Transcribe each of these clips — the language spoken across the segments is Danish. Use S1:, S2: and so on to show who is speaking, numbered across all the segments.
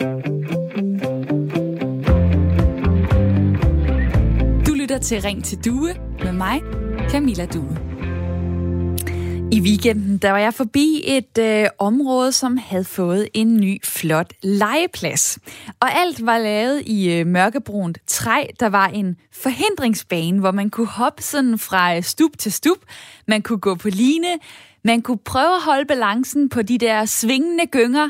S1: Du lytter til Ring til Due med mig, Camilla Due. I weekenden der var jeg forbi et øh, område, som havde fået en ny flot legeplads. Og alt var lavet i øh, mørkebrunt træ. Der var en forhindringsbane, hvor man kunne hoppe sådan fra øh, stup til stup. Man kunne gå på line. Man kunne prøve at holde balancen på de der svingende gynger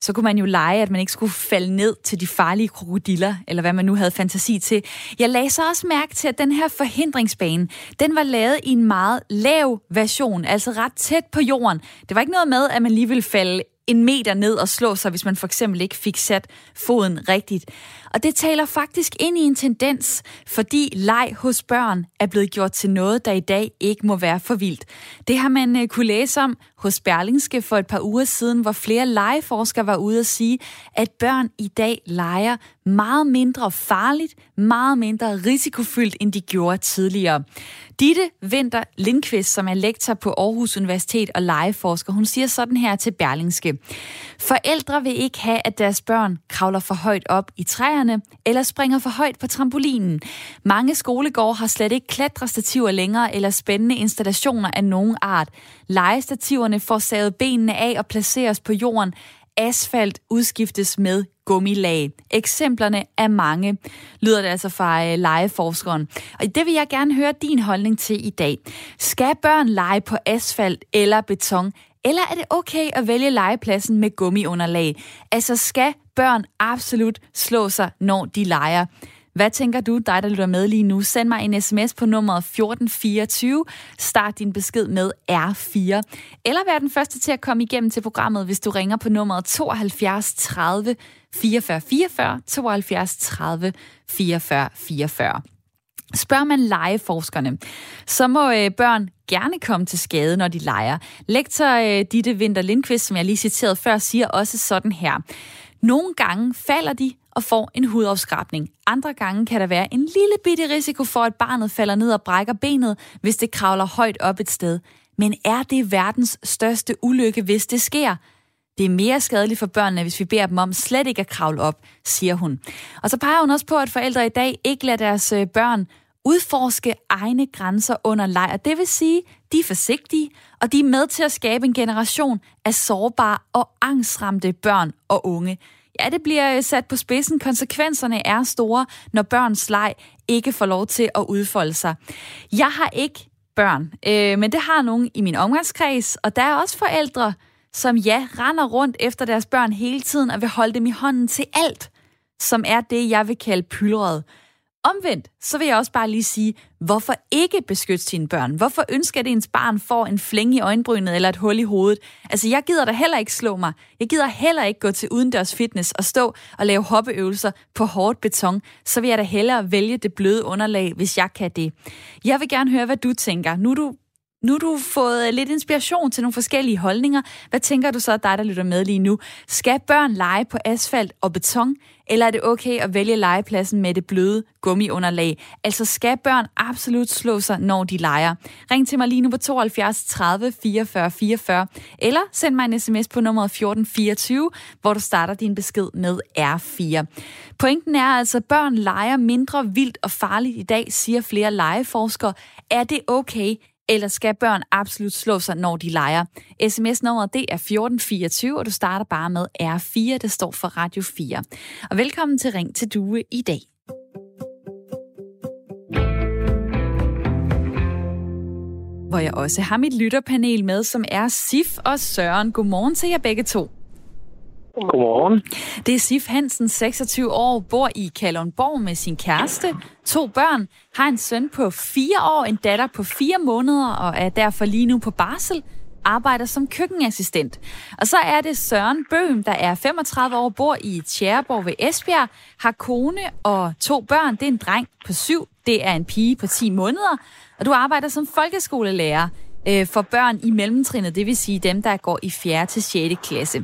S1: så kunne man jo lege, at man ikke skulle falde ned til de farlige krokodiller, eller hvad man nu havde fantasi til. Jeg lagde så også mærke til, at den her forhindringsbane, den var lavet i en meget lav version, altså ret tæt på jorden. Det var ikke noget med, at man lige ville falde en meter ned og slå sig, hvis man for eksempel ikke fik sat foden rigtigt. Og det taler faktisk ind i en tendens, fordi leg hos børn er blevet gjort til noget, der i dag ikke må være for vildt. Det har man øh, kunne læse om hos Berlingske for et par uger siden, hvor flere legeforskere var ude at sige, at børn i dag leger meget mindre farligt, meget mindre risikofyldt, end de gjorde tidligere. Ditte Vinter Lindqvist, som er lektor på Aarhus Universitet og legeforsker, hun siger sådan her til Berlingske. Forældre vil ikke have, at deres børn kravler for højt op i træerne eller springer for højt på trampolinen. Mange skolegårde har slet ikke klatrestativer længere eller spændende installationer af nogen art. Legestativerne får savet benene af og placeres på jorden. Asfalt udskiftes med gummilag. Eksemplerne er mange, lyder det altså fra øh, legeforskeren. Og det vil jeg gerne høre din holdning til i dag. Skal børn lege på asfalt eller beton? Eller er det okay at vælge legepladsen med gummiunderlag? Altså skal børn absolut slå sig, når de leger? Hvad tænker du, dig der lytter med lige nu? Send mig en sms på nummeret 1424. Start din besked med R4. Eller vær den første til at komme igennem til programmet, hvis du ringer på nummeret 72 30 44 44 72 30 44 44. Spørger man legeforskerne, så må øh, børn gerne komme til skade, når de leger. Lektor øh, Ditte Winter Lindqvist, som jeg lige citerede før, siger også sådan her. Nogle gange falder de og får en hudafskrabning. Andre gange kan der være en lille bitte risiko for, at barnet falder ned og brækker benet, hvis det kravler højt op et sted. Men er det verdens største ulykke, hvis det sker? Det er mere skadeligt for børnene, hvis vi beder dem om slet ikke at kravle op, siger hun. Og så peger hun også på, at forældre i dag ikke lader deres øh, børn udforske egne grænser under leg. Og det vil sige, de er forsigtige, og de er med til at skabe en generation af sårbare og angstramte børn og unge. Ja, det bliver øh, sat på spidsen. Konsekvenserne er store, når børns leg ikke får lov til at udfolde sig. Jeg har ikke børn, øh, men det har nogen i min omgangskreds, og der er også forældre, som ja, render rundt efter deres børn hele tiden og vil holde dem i hånden til alt, som er det, jeg vil kalde pyldret. Omvendt, så vil jeg også bare lige sige, hvorfor ikke beskytte sine børn? Hvorfor ønsker det, at ens barn får en flænge i øjenbrynet eller et hul i hovedet? Altså, jeg gider da heller ikke slå mig. Jeg gider heller ikke gå til udendørs fitness og stå og lave hoppeøvelser på hårdt beton. Så vil jeg da hellere vælge det bløde underlag, hvis jeg kan det. Jeg vil gerne høre, hvad du tænker. Nu er du nu har du fået lidt inspiration til nogle forskellige holdninger. Hvad tænker du så, dig der lytter med lige nu? Skal børn lege på asfalt og beton, eller er det okay at vælge legepladsen med det bløde gummiunderlag? Altså skal børn absolut slå sig, når de leger? Ring til mig lige nu på 72 30 44 44, eller send mig en sms på nummeret 1424, hvor du starter din besked med R4. Pointen er altså, at børn leger mindre vildt og farligt i dag, siger flere legeforskere. Er det okay, eller skal børn absolut slå sig, når de leger? SMS-nummeret det er 1424, og du starter bare med R4, det står for Radio 4. Og velkommen til Ring til Due i dag. Hvor jeg også har mit lytterpanel med, som er Sif og Søren. Godmorgen til jer begge to.
S2: Godmorgen.
S1: Det er Sif Hansen, 26 år, bor i Kalundborg med sin kæreste, to børn, har en søn på 4 år, en datter på 4 måneder og er derfor lige nu på barsel, arbejder som køkkenassistent. Og så er det Søren Bøhm, der er 35 år, bor i Tjæreborg ved Esbjerg, har kone og to børn. Det er en dreng på 7, det er en pige på 10 måneder, og du arbejder som folkeskolelærer øh, for børn i mellemtrinnet, det vil sige dem, der går i 4. til 6. klasse.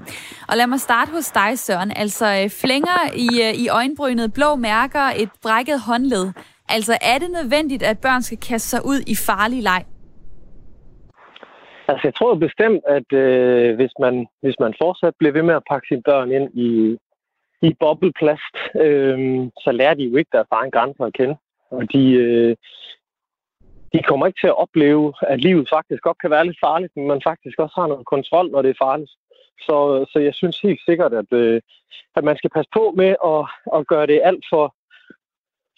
S1: Og lad mig starte hos dig, Søren. Altså øh, flænger i, øh, i øjenbrynet, blå mærker, et brækket håndled. Altså er det nødvendigt, at børn skal kaste sig ud i farlig leg?
S2: Altså jeg tror bestemt, at øh, hvis, man, hvis man fortsat bliver ved med at pakke sine børn ind i, i bobleplast, øh, så lærer de jo ikke deres egen grænser at kende. Og de, øh, de kommer ikke til at opleve, at livet faktisk godt kan være lidt farligt, men man faktisk også har noget kontrol, når det er farligt. Så, så jeg synes helt sikkert, at, øh, at man skal passe på med at, at gøre det alt for,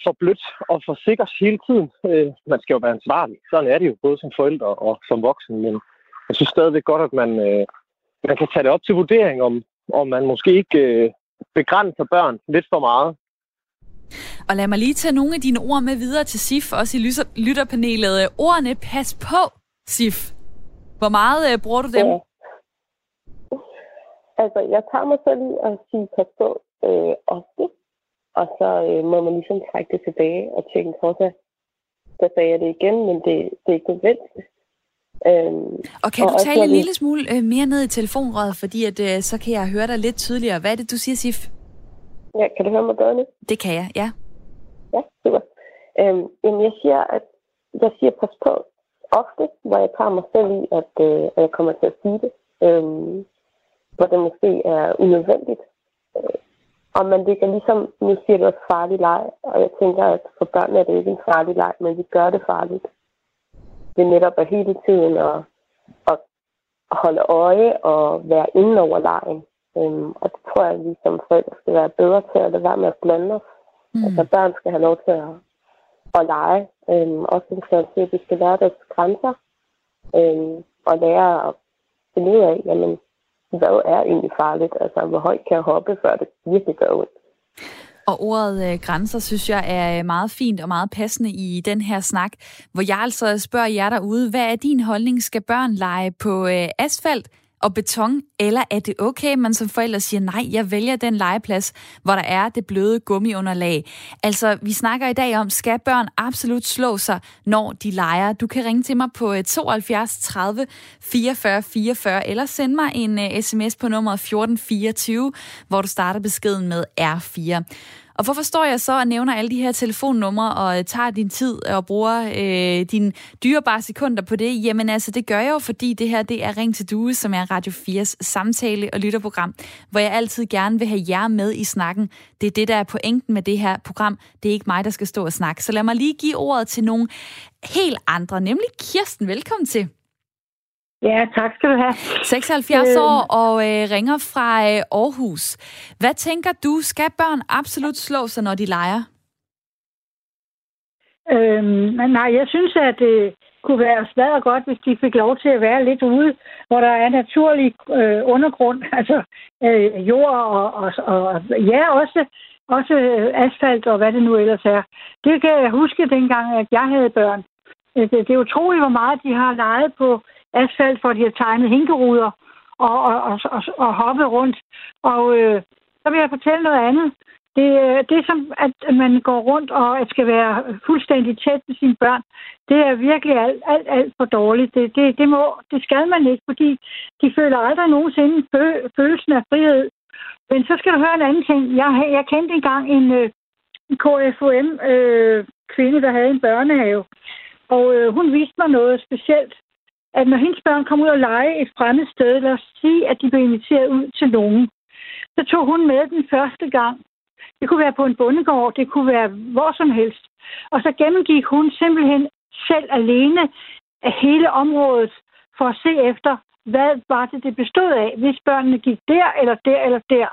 S2: for blødt og for sikkert hele tiden. Øh, man skal jo være ansvarlig. Sådan er det jo, både som forældre og som voksen. Men jeg synes stadigvæk godt, at man, øh, man kan tage det op til vurdering, om, om man måske ikke øh, begrænser børn lidt for meget.
S1: Og lad mig lige tage nogle af dine ord med videre til SIF, også i lytterpanelet. Ordene pas på, SIF. Hvor meget øh, bruger du dem? Ja.
S3: Altså, jeg tager mig selv i at sige pas på øh, ofte, og så øh, må man ligesom trække det tilbage og tænke, så der sagde jeg det igen, men det, det er ikke nødvendigt.
S1: Øhm, og kan og du tale en lille smule øh, mere ned i telefonrøret, fordi at, øh, så kan jeg høre dig lidt tydeligere. Hvad er det, du siger, Sif?
S3: Ja, kan du høre mig bedre nu?
S1: Det kan jeg, ja.
S3: Ja, super. Øhm, jamen, jeg siger, at jeg siger pas på ofte, hvor jeg tager mig selv i, at, øh, at jeg kommer til at sige det. Øhm, hvor det måske er unødvendigt. Øh, og man ligger ligesom, nu siger du også farlig leg, og jeg tænker, at for børn er det ikke en farlig leg, men vi gør det farligt. Det er netop at hele tiden at, at holde øje og være inde over lejen. Øhm, og det tror jeg, at vi som forældre skal være bedre til at lade være med at blande os. Mm. Altså børn skal have lov til at, at lege. Øhm, også en til, at vi skal lære deres grænser. Øhm, og lære at finde ud af, jamen, hvad er egentlig farligt? Altså, hvor højt kan jeg hoppe, før det virkelig gør ondt?
S1: Og ordet øh, grænser, synes jeg, er meget fint og meget passende i den her snak, hvor jeg altså spørger jer derude, hvad er din holdning? Skal børn lege på øh, asfalt og beton, eller er det okay, man som forældre siger, nej, jeg vælger den legeplads, hvor der er det bløde gummiunderlag. Altså, vi snakker i dag om, skal børn absolut slå sig, når de leger? Du kan ringe til mig på 72 30 44 44, eller sende mig en øh, uh, sms på nummer 1424, hvor du starter beskeden med R4. Og hvorfor står jeg så og nævner alle de her telefonnumre og øh, tager din tid og bruger øh, dine dyrebare sekunder på det? Jamen altså, det gør jeg jo, fordi det her det er Ring til Due, som er Radio 4's samtale- og lytterprogram, hvor jeg altid gerne vil have jer med i snakken. Det er det, der er pointen med det her program. Det er ikke mig, der skal stå og snakke. Så lad mig lige give ordet til nogle helt andre, nemlig Kirsten. Velkommen til.
S4: Ja, tak skal du have.
S1: 76 øh, år og øh, ringer fra øh, Aarhus. Hvad tænker du, skal børn absolut slå sig, når de leger?
S4: Øhm, nej, jeg synes, at det kunne være svært godt, hvis de fik lov til at være lidt ude, hvor der er naturlig øh, undergrund, altså øh, jord og, og, og ja, også, også asfalt og hvad det nu ellers er. Det kan jeg huske dengang, at jeg havde børn. Det, det er utroligt, hvor meget de har leget på asfalt, hvor de har tegnet hinkeruder og, og, og, og, og hoppet rundt. Og øh, så vil jeg fortælle noget andet. Det, øh, det som, at man går rundt og at skal være fuldstændig tæt med sine børn. Det er virkelig alt, alt, alt for dårligt. Det, det, det, må, det skal man ikke, fordi de føler aldrig nogensinde følelsen af frihed. Men så skal du høre en anden ting. Jeg, jeg kendte engang en, øh, en KFUM-kvinde, øh, der havde en børnehave. Og øh, hun viste mig noget specielt at når hendes børn kom ud og lege et fremmed sted, lad os sige, at de blev inviteret ud til nogen, så tog hun med den første gang. Det kunne være på en bondegård, det kunne være hvor som helst. Og så gennemgik hun simpelthen selv alene af hele området for at se efter, hvad var det, det bestod af, hvis børnene gik der, eller der, eller der.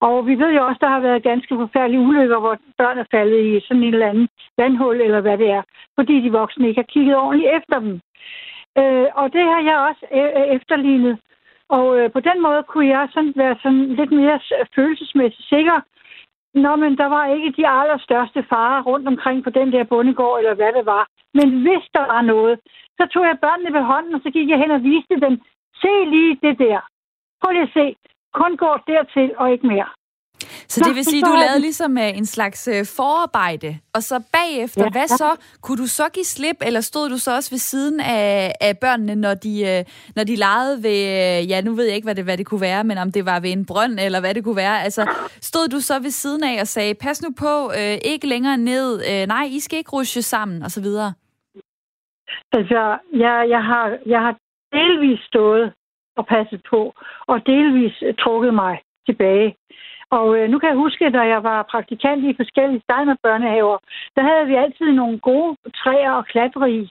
S4: Og vi ved jo også, der har været ganske forfærdelige ulykker, hvor børn er faldet i sådan en eller anden vandhul, eller hvad det er, fordi de voksne ikke har kigget ordentligt efter dem. Øh, og det har jeg også øh, øh, efterlignet. Og øh, på den måde kunne jeg sådan være sådan lidt mere følelsesmæssigt sikker. Nå, men der var ikke de allerstørste farer rundt omkring på den der bondegård, eller hvad det var. Men hvis der var noget, så tog jeg børnene ved hånden, og så gik jeg hen og viste dem, se lige det der. Prøv lige at se. Kun går dertil og ikke mere.
S1: Så det vil sige, at du lavede ligesom øh, en slags øh, forarbejde, og så bagefter, ja. hvad så? Kunne du så give slip, eller stod du så også ved siden af, af børnene, når de, øh, når de legede ved, ja, nu ved jeg ikke, hvad det, hvad det kunne være, men om det var ved en brønd, eller hvad det kunne være. Altså, stod du så ved siden af og sagde, pas nu på, øh, ikke længere ned, øh, nej, I skal ikke rushe sammen, og så videre?
S4: Altså, jeg, jeg, har, jeg har delvis stået og passet på, og delvis trukket mig tilbage. Og øh, nu kan jeg huske, da jeg var praktikant i forskellige Steiner børnehaver, der havde vi altid nogle gode træer at klatre i,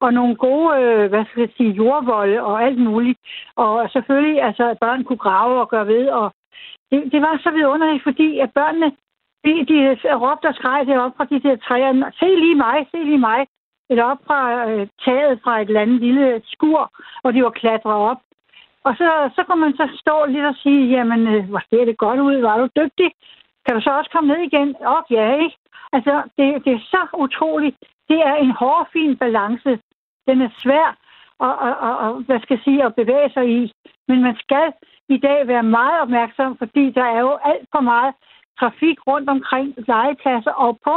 S4: og nogle gode, øh, hvad skal jeg sige, jordvolde og alt muligt. Og selvfølgelig, altså, at børn kunne grave og gøre ved, og det, det var så vidunderligt, fordi at børnene, de, de råbte og skreg deroppe fra de der træer. Se lige mig, se lige mig. Eller op fra øh, taget fra et eller andet lille skur, og de var klatret op. Og så, så kan man så stå lidt og sige, jamen, øh, hvor ser det godt ud, var du dygtig? Kan du så også komme ned igen? Og ja, ikke? Altså, det, det er så utroligt. Det er en hård, fin balance. Den er svær og, og, og, at, hvad skal jeg sige, at bevæge sig i. Men man skal i dag være meget opmærksom, fordi der er jo alt for meget trafik rundt omkring legepladser og på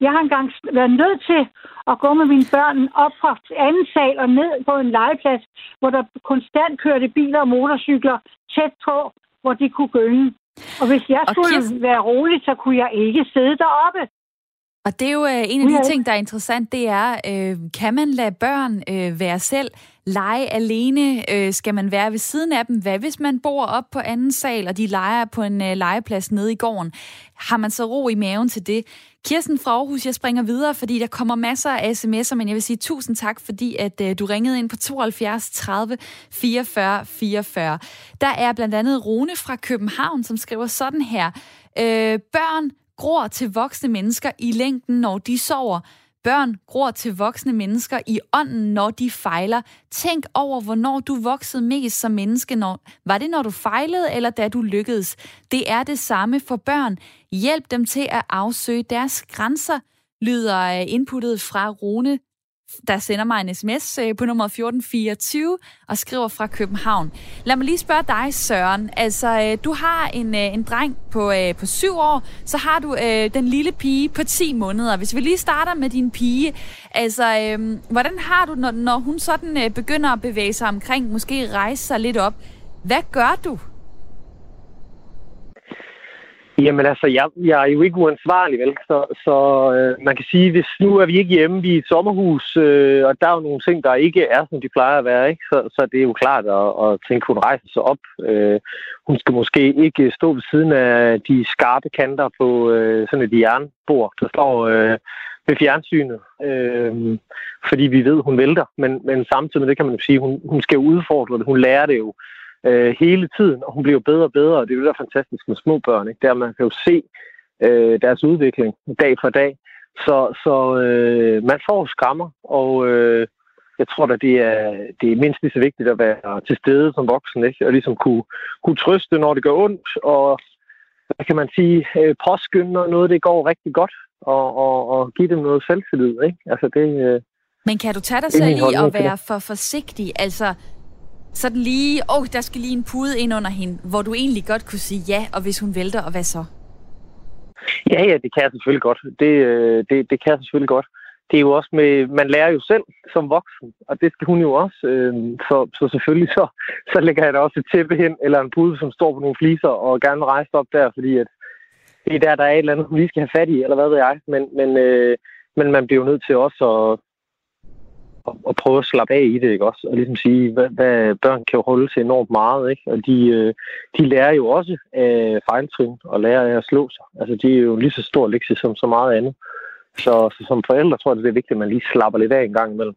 S4: jeg har engang været nødt til at gå med mine børn op fra anden sal og ned på en legeplads, hvor der konstant kørte biler og motorcykler tæt på, hvor de kunne gynge. Og hvis jeg skulle okay. være rolig, så kunne jeg ikke sidde deroppe.
S1: Og det er jo øh, en af de ting, der er interessant, det er, øh, kan man lade børn øh, være selv, lege alene? Øh, skal man være ved siden af dem? Hvad hvis man bor op på anden sal, og de leger på en øh, legeplads nede i gården? Har man så ro i maven til det? Kirsten fra Aarhus, jeg springer videre, fordi der kommer masser af sms'er, men jeg vil sige tusind tak, fordi at øh, du ringede ind på 72 30 44 44. Der er blandt andet Rune fra København, som skriver sådan her. Øh, børn gror til voksne mennesker i længden, når de sover. Børn gror til voksne mennesker i ånden, når de fejler. Tænk over, hvornår du voksede mest som menneske. Når, var det, når du fejlede, eller da du lykkedes? Det er det samme for børn. Hjælp dem til at afsøge deres grænser, lyder øh, inputtet fra Rune der sender mig en sms øh, på nummer 1424 og skriver fra København. Lad mig lige spørge dig, Søren. Altså, øh, du har en, øh, en dreng på, på syv år, så har du øh, den lille pige på 10 måneder. Hvis vi lige starter med din pige, altså, øh, hvordan har du, når, når hun sådan øh, begynder at bevæge sig omkring, måske rejse sig lidt op, hvad gør du?
S2: Jamen altså, jeg, jeg er jo ikke uansvarlig, vel? Så, så øh, man kan sige, hvis nu er vi ikke hjemme, vi er i et sommerhus, øh, og der er jo nogle ting, der ikke er, som de plejer at være, ikke? Så, så det er jo klart at, at tænke, hun rejser sig op. Øh, hun skal måske ikke stå ved siden af de skarpe kanter på øh, sådan et jernbord, der står øh, ved fjernsynet, øh, fordi vi ved, hun vælter. Men, men samtidig med det kan man jo sige, hun, hun skal udfordre det. Hun lærer det jo øh, hele tiden, og hun bliver bedre og bedre, og det er jo der fantastisk med små børn, ikke? der man kan jo se øh, deres udvikling dag for dag. Så, så øh, man får skrammer, og øh, jeg tror at det er, det er mindst lige så vigtigt at være til stede som voksen, ikke? og ligesom kunne, kunne trøste, når det gør ondt, og hvad kan man sige, øh, påskynde, når noget det går rigtig godt, og, og, og give dem noget selvtillid. Ikke? Altså det, øh,
S1: Men kan du tage dig selv i at være for forsigtig? Altså, sådan lige, åh, oh, der skal lige en pude ind under hende, hvor du egentlig godt kunne sige ja, og hvis hun vælter, og hvad så?
S2: Ja, ja, det kan jeg selvfølgelig godt. Det, øh, det, det kan jeg selvfølgelig godt. Det er jo også med, man lærer jo selv som voksen, og det skal hun jo også. Øh, så, så selvfølgelig så, så lægger jeg da også et tæppe hen, eller en pude, som står på nogle fliser, og gerne vil rejse op der, fordi at det er der, der er et eller andet, hun lige skal have fat i, eller hvad ved jeg. Men, men, øh, men man bliver jo nødt til også at, og, og prøve at slappe af i det, ikke også? Og ligesom sige, hvad, hvad børn kan jo holde til enormt meget, ikke? Og de, øh, de lærer jo også af fejltrin og lærer af at slå sig. Altså, de er jo lige så stor lektie som så meget andet. Så, så som forældre tror jeg, det er vigtigt, at man lige slapper lidt af en gang imellem.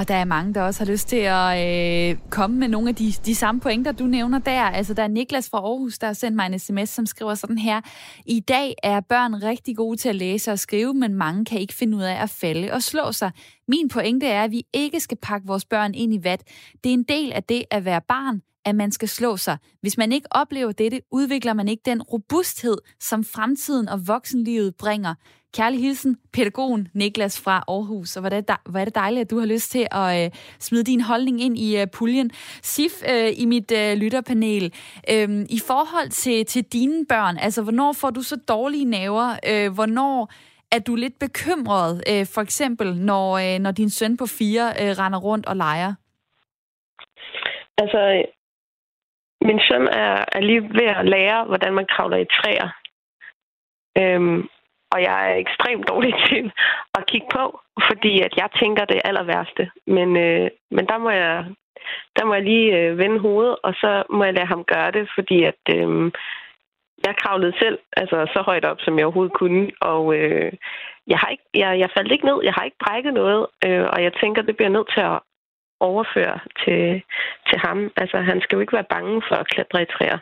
S1: Og der er mange, der også har lyst til at øh, komme med nogle af de, de samme pointer, du nævner der. Altså, der er Niklas fra Aarhus, der har sendt mig en sms, som skriver sådan her. I dag er børn rigtig gode til at læse og skrive, men mange kan ikke finde ud af at falde og slå sig. Min pointe er, at vi ikke skal pakke vores børn ind i vat. Det er en del af det at være barn, at man skal slå sig. Hvis man ikke oplever dette, udvikler man ikke den robusthed, som fremtiden og voksenlivet bringer. Kærlig hilsen, pædagogen Niklas fra Aarhus. Og hvor er det, hvor er det dejligt, at du har lyst til at øh, smide din holdning ind i øh, puljen. Sif, øh, i mit øh, lytterpanel, øh, i forhold til, til dine børn, altså hvornår får du så dårlige naver? Øh, hvornår er du lidt bekymret, øh, for eksempel, når, øh, når din søn på fire øh, render rundt og leger?
S3: Altså, min søn er, er lige ved at lære, hvordan man kravler i træer. Øhm, og jeg er ekstremt dårlig til at kigge på, fordi at jeg tænker det aller værste. Men, øh, men der må jeg der må jeg lige øh, vende hovedet, og så må jeg lade ham gøre det, fordi at øh,
S5: jeg kravlede selv altså, så højt op, som jeg overhovedet kunne, og øh, jeg, har ikke, jeg, jeg faldt ikke ned, jeg har ikke brækket noget, øh, og jeg tænker, det bliver nødt til at overføre til, til ham. Altså, han skal jo ikke være bange for at klatre i træer.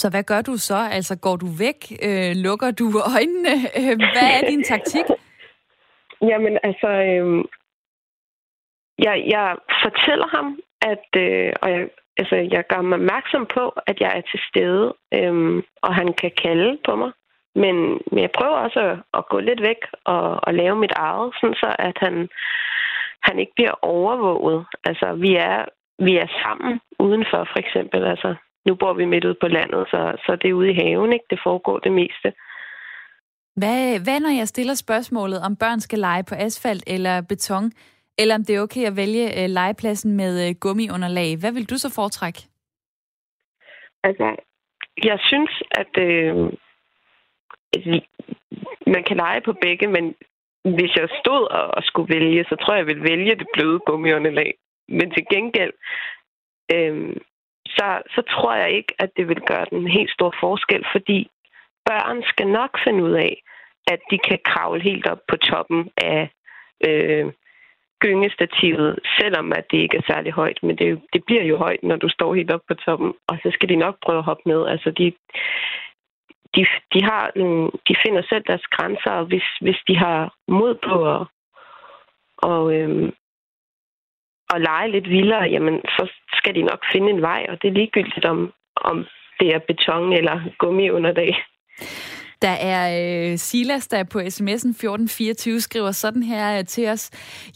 S1: Så hvad gør du så? Altså, går du væk? Øh, lukker du øjnene? Øh, hvad er din taktik?
S5: Jamen, altså, øh, jeg, jeg fortæller ham, at, øh, og jeg, altså, jeg gør mig opmærksom på, at jeg er til stede, øh, og han kan kalde på mig. Men, men jeg prøver også at, at gå lidt væk og, og lave mit eget, sådan så at han, han ikke bliver overvåget. Altså, vi er, vi er sammen udenfor, for eksempel. Altså, nu bor vi midt ude på landet, så, så det er ude i haven, ikke? Det foregår det meste.
S1: Hvad, hvad når jeg stiller spørgsmålet, om børn skal lege på asfalt eller beton, eller om det er okay at vælge øh, legepladsen med øh, gummiunderlag? Hvad vil du så foretrække?
S5: Altså, jeg synes, at øh, man kan lege på begge, men hvis jeg stod og, og skulle vælge, så tror jeg, jeg ville vælge det bløde gummiunderlag. Men til gengæld, øh, så, så tror jeg ikke, at det vil gøre den helt stor forskel, fordi børn skal nok finde ud af, at de kan kravle helt op på toppen af øh, gyngestativet, selvom at det ikke er særlig højt. Men det, det bliver jo højt, når du står helt op på toppen, og så skal de nok prøve at hoppe med. Altså, de, de, de, har nogle, de finder selv deres grænser, og hvis, hvis de har mod på at, og, øhm, at lege lidt vildere, jamen, så skal de nok finde en vej, og det er ligegyldigt, om, om det er beton eller gummi under dag.
S1: Der er øh, Silas, der på sms'en 1424 skriver sådan her øh, til os.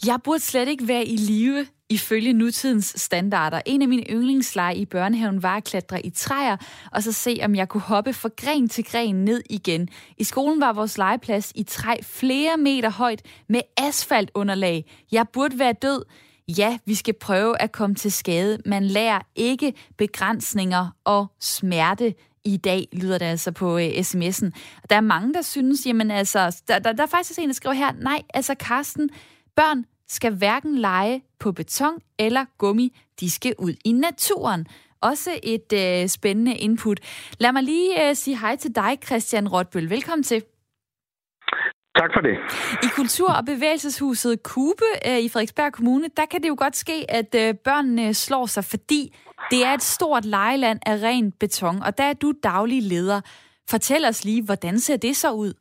S1: Jeg burde slet ikke være i live ifølge nutidens standarder. En af mine yndlingsleje i børnehaven var at klatre i træer, og så se, om jeg kunne hoppe fra gren til gren ned igen. I skolen var vores legeplads i træ flere meter højt med asfaltunderlag. Jeg burde være død. Ja, vi skal prøve at komme til skade. Man lærer ikke begrænsninger og smerte i dag, lyder det altså på øh, sms'en. Der er mange, der synes, jamen altså, der, der, der er faktisk en, der skriver her, nej, altså Karsten, børn skal hverken lege på beton eller gummi, de skal ud i naturen. Også et øh, spændende input. Lad mig lige øh, sige hej til dig, Christian Rotbøl. Velkommen til.
S6: Tak for det.
S1: I Kultur- og Bevægelseshuset Kube øh, i Frederiksberg Kommune, der kan det jo godt ske, at øh, børnene slår sig, fordi det er et stort lejeland af ren beton, og der er du daglig leder. Fortæl os lige, hvordan ser det så ud?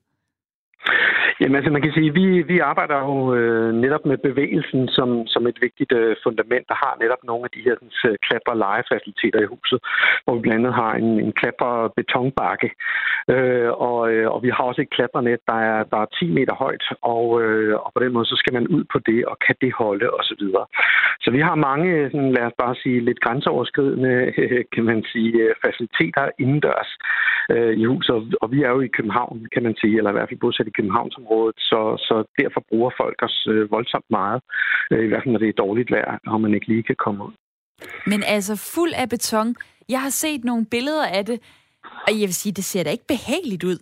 S6: Jamen altså, man kan sige, at vi, vi arbejder jo øh, netop med bevægelsen som, som et vigtigt øh, fundament, der har netop nogle af de her sådan, øh, klatre legefaciliteter i huset, hvor vi blandt andet har en, en klatre betonbakke, øh, og, øh, og vi har også et klatrenet, der er, der er 10 meter højt, og, øh, og på den måde så skal man ud på det, og kan det holde osv. Så, så vi har mange, sådan, lad os bare sige, lidt grænseoverskridende, øh, kan man sige, øh, faciliteter indendørs øh, i huset, og vi er jo i København, kan man sige, eller i hvert fald bosat i København som området, så, så derfor bruger folk os øh, voldsomt meget, øh, i hvert fald når det er dårligt vejr, og man ikke lige kan komme ud.
S1: Men altså fuld af beton. Jeg har set nogle billeder af det, og jeg vil sige, det ser da ikke behageligt ud.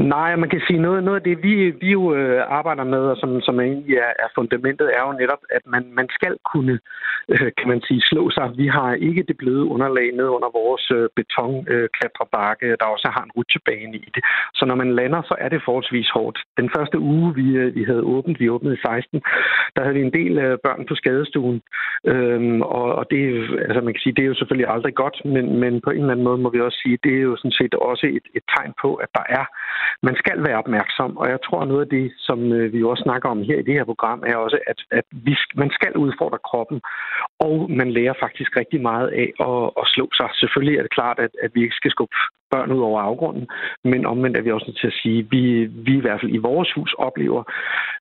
S6: Nej, man kan sige noget, noget af det, vi, vi jo øh, arbejder med, og som, som egentlig er, er fundamentet, er jo netop, at man, man skal kunne, øh, kan man sige, slå sig. Vi har ikke det bløde underlag ned under vores øh, betonklatrebakke, øh, der også har en rutsjebane i det. Så når man lander, så er det forholdsvis hårdt. Den første uge, vi, øh, vi havde åbent, vi åbnede i 16, der havde vi en del øh, børn på skadestuen. Øhm, og, og det, altså man kan sige, det er jo selvfølgelig aldrig godt, men, men på en eller anden måde må vi også sige, det er jo sådan set også et, et tegn på, at der er man skal være opmærksom, og jeg tror, noget af det, som øh, vi jo også snakker om her i det her program, er også, at, at vi, man skal udfordre kroppen, og man lærer faktisk rigtig meget af at, at slå sig. Selvfølgelig er det klart, at, at vi ikke skal skubbe børn ud over afgrunden, men omvendt er vi også nødt til at sige, at vi, vi i hvert fald i vores hus oplever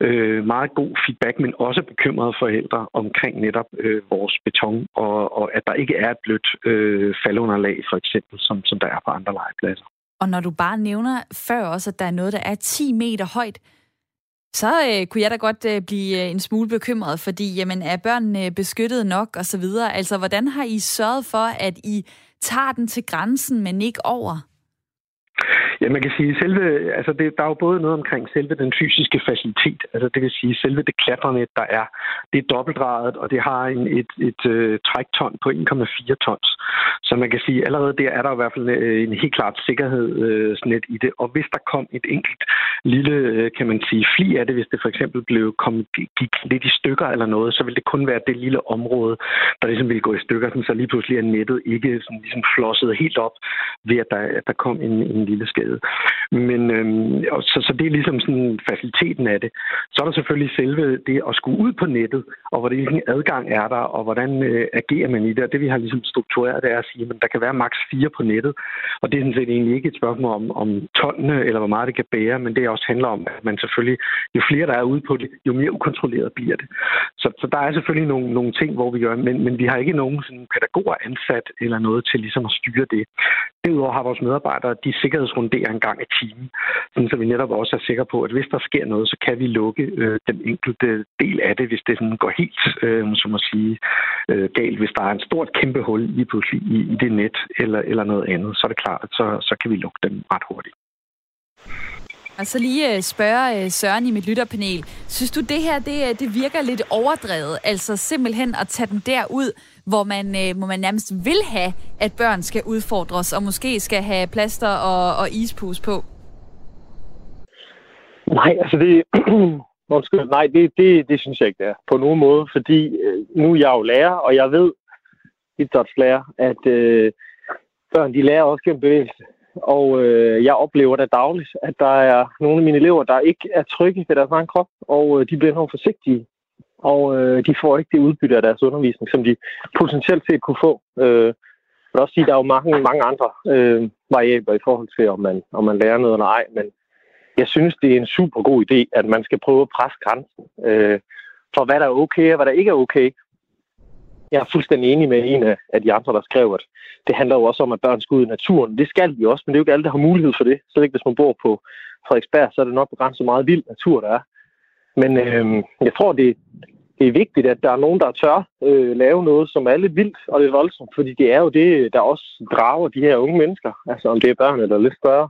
S6: øh, meget god feedback, men også bekymrede forældre omkring netop øh, vores beton, og, og at der ikke er et blødt øh, faldunderlag, for eksempel, som, som der er på andre legepladser.
S1: Og når du bare nævner før også, at der er noget, der er 10 meter højt, så øh, kunne jeg da godt øh, blive øh, en smule bekymret, fordi jamen, er børnene øh, beskyttet nok og så videre? Altså, hvordan har I sørget for, at I tager den til grænsen, men ikke over?
S6: Ja, man kan sige, selve, altså det, der er jo både noget omkring selve den fysiske facilitet, altså det vil sige selve det klatrenet, der er, det er dobbeltdraget, og det har en, et, et, et øh, trækton på 1,4 tons. Så man kan sige, allerede der er der i hvert fald øh, en helt klart sikkerhedsnet øh, i det. Og hvis der kom et enkelt lille, øh, kan man sige, fli af det, hvis det for eksempel blev kom, gik lidt i stykker eller noget, så ville det kun være det lille område, der ligesom ville gå i stykker, så lige pludselig er nettet ikke sådan, ligesom flosset helt op ved, at der, at der kom en, en lille skade. Men øhm, og så, så det er ligesom sådan faciliteten af det. Så er der selvfølgelig selve det at skulle ud på nettet, og hvilken adgang er der, og hvordan øh, agerer man i det. Og det vi har ligesom struktureret, det er at sige, at der kan være maks 4 på nettet. Og det er sådan set egentlig ikke et spørgsmål om, om tonnene, eller hvor meget det kan bære, men det også handler om, at man selvfølgelig, jo flere der er ude på det, jo mere ukontrolleret bliver det. Så, så der er selvfølgelig nogle, nogle ting, hvor vi gør, men, men vi har ikke nogen sådan pædagoger ansat eller noget til ligesom at styre det. Derudover har vores medarbejdere, de sikkerhedsrundere en gang i timen, så vi netop også er sikre på, at hvis der sker noget, så kan vi lukke øh, den enkelte del af det, hvis det sådan går helt, øh, som at sige, øh, galt. Hvis der er en stort kæmpe hul i, pludselig i, i det net eller, eller noget andet, så er det klart, at så, så kan vi lukke dem ret hurtigt.
S1: Og så lige øh, spørge øh, Søren i mit lytterpanel. Synes du, det her det, øh, det virker lidt overdrevet? Altså simpelthen at tage den derud, hvor man, øh, hvor man nærmest vil have, at børn skal udfordres, og måske skal have plaster og, og ispus på?
S2: Nej, altså det... Undskyld, nej, det, det, det synes jeg ikke, det er på nogen måde, fordi øh, nu er jeg jo lærer, og jeg ved, idrætslærer, at øh, børn de lærer også gennem bevægelse. Og øh, jeg oplever da dagligt, at der er nogle af mine elever, der ikke er trygge ved deres egen krop, og øh, de bliver nogle forsigtige. Og øh, de får ikke det udbytte af deres undervisning, som de potentielt set kunne få. Øh, jeg vil også sige, at der er jo mange, mange andre øh, variabler i forhold til, om man, om man lærer noget eller ej. Men jeg synes, det er en super god idé, at man skal prøve at presse grænsen øh, for, hvad der er okay og hvad der ikke er okay. Jeg er fuldstændig enig med en af de andre, der skrev, at det handler jo også om, at børn skal ud i naturen. Det skal de også, men det er jo ikke alle, der har mulighed for det. Så ikke hvis man bor på Frederiksberg, så er det nok begrænset meget vild natur, der er. Men øh, jeg tror, det, det er vigtigt, at der er nogen, der tør øh, lave noget, som er lidt vildt og lidt voldsomt, fordi det er jo det, der også drager de her unge mennesker, altså om det er børn eller lidt større.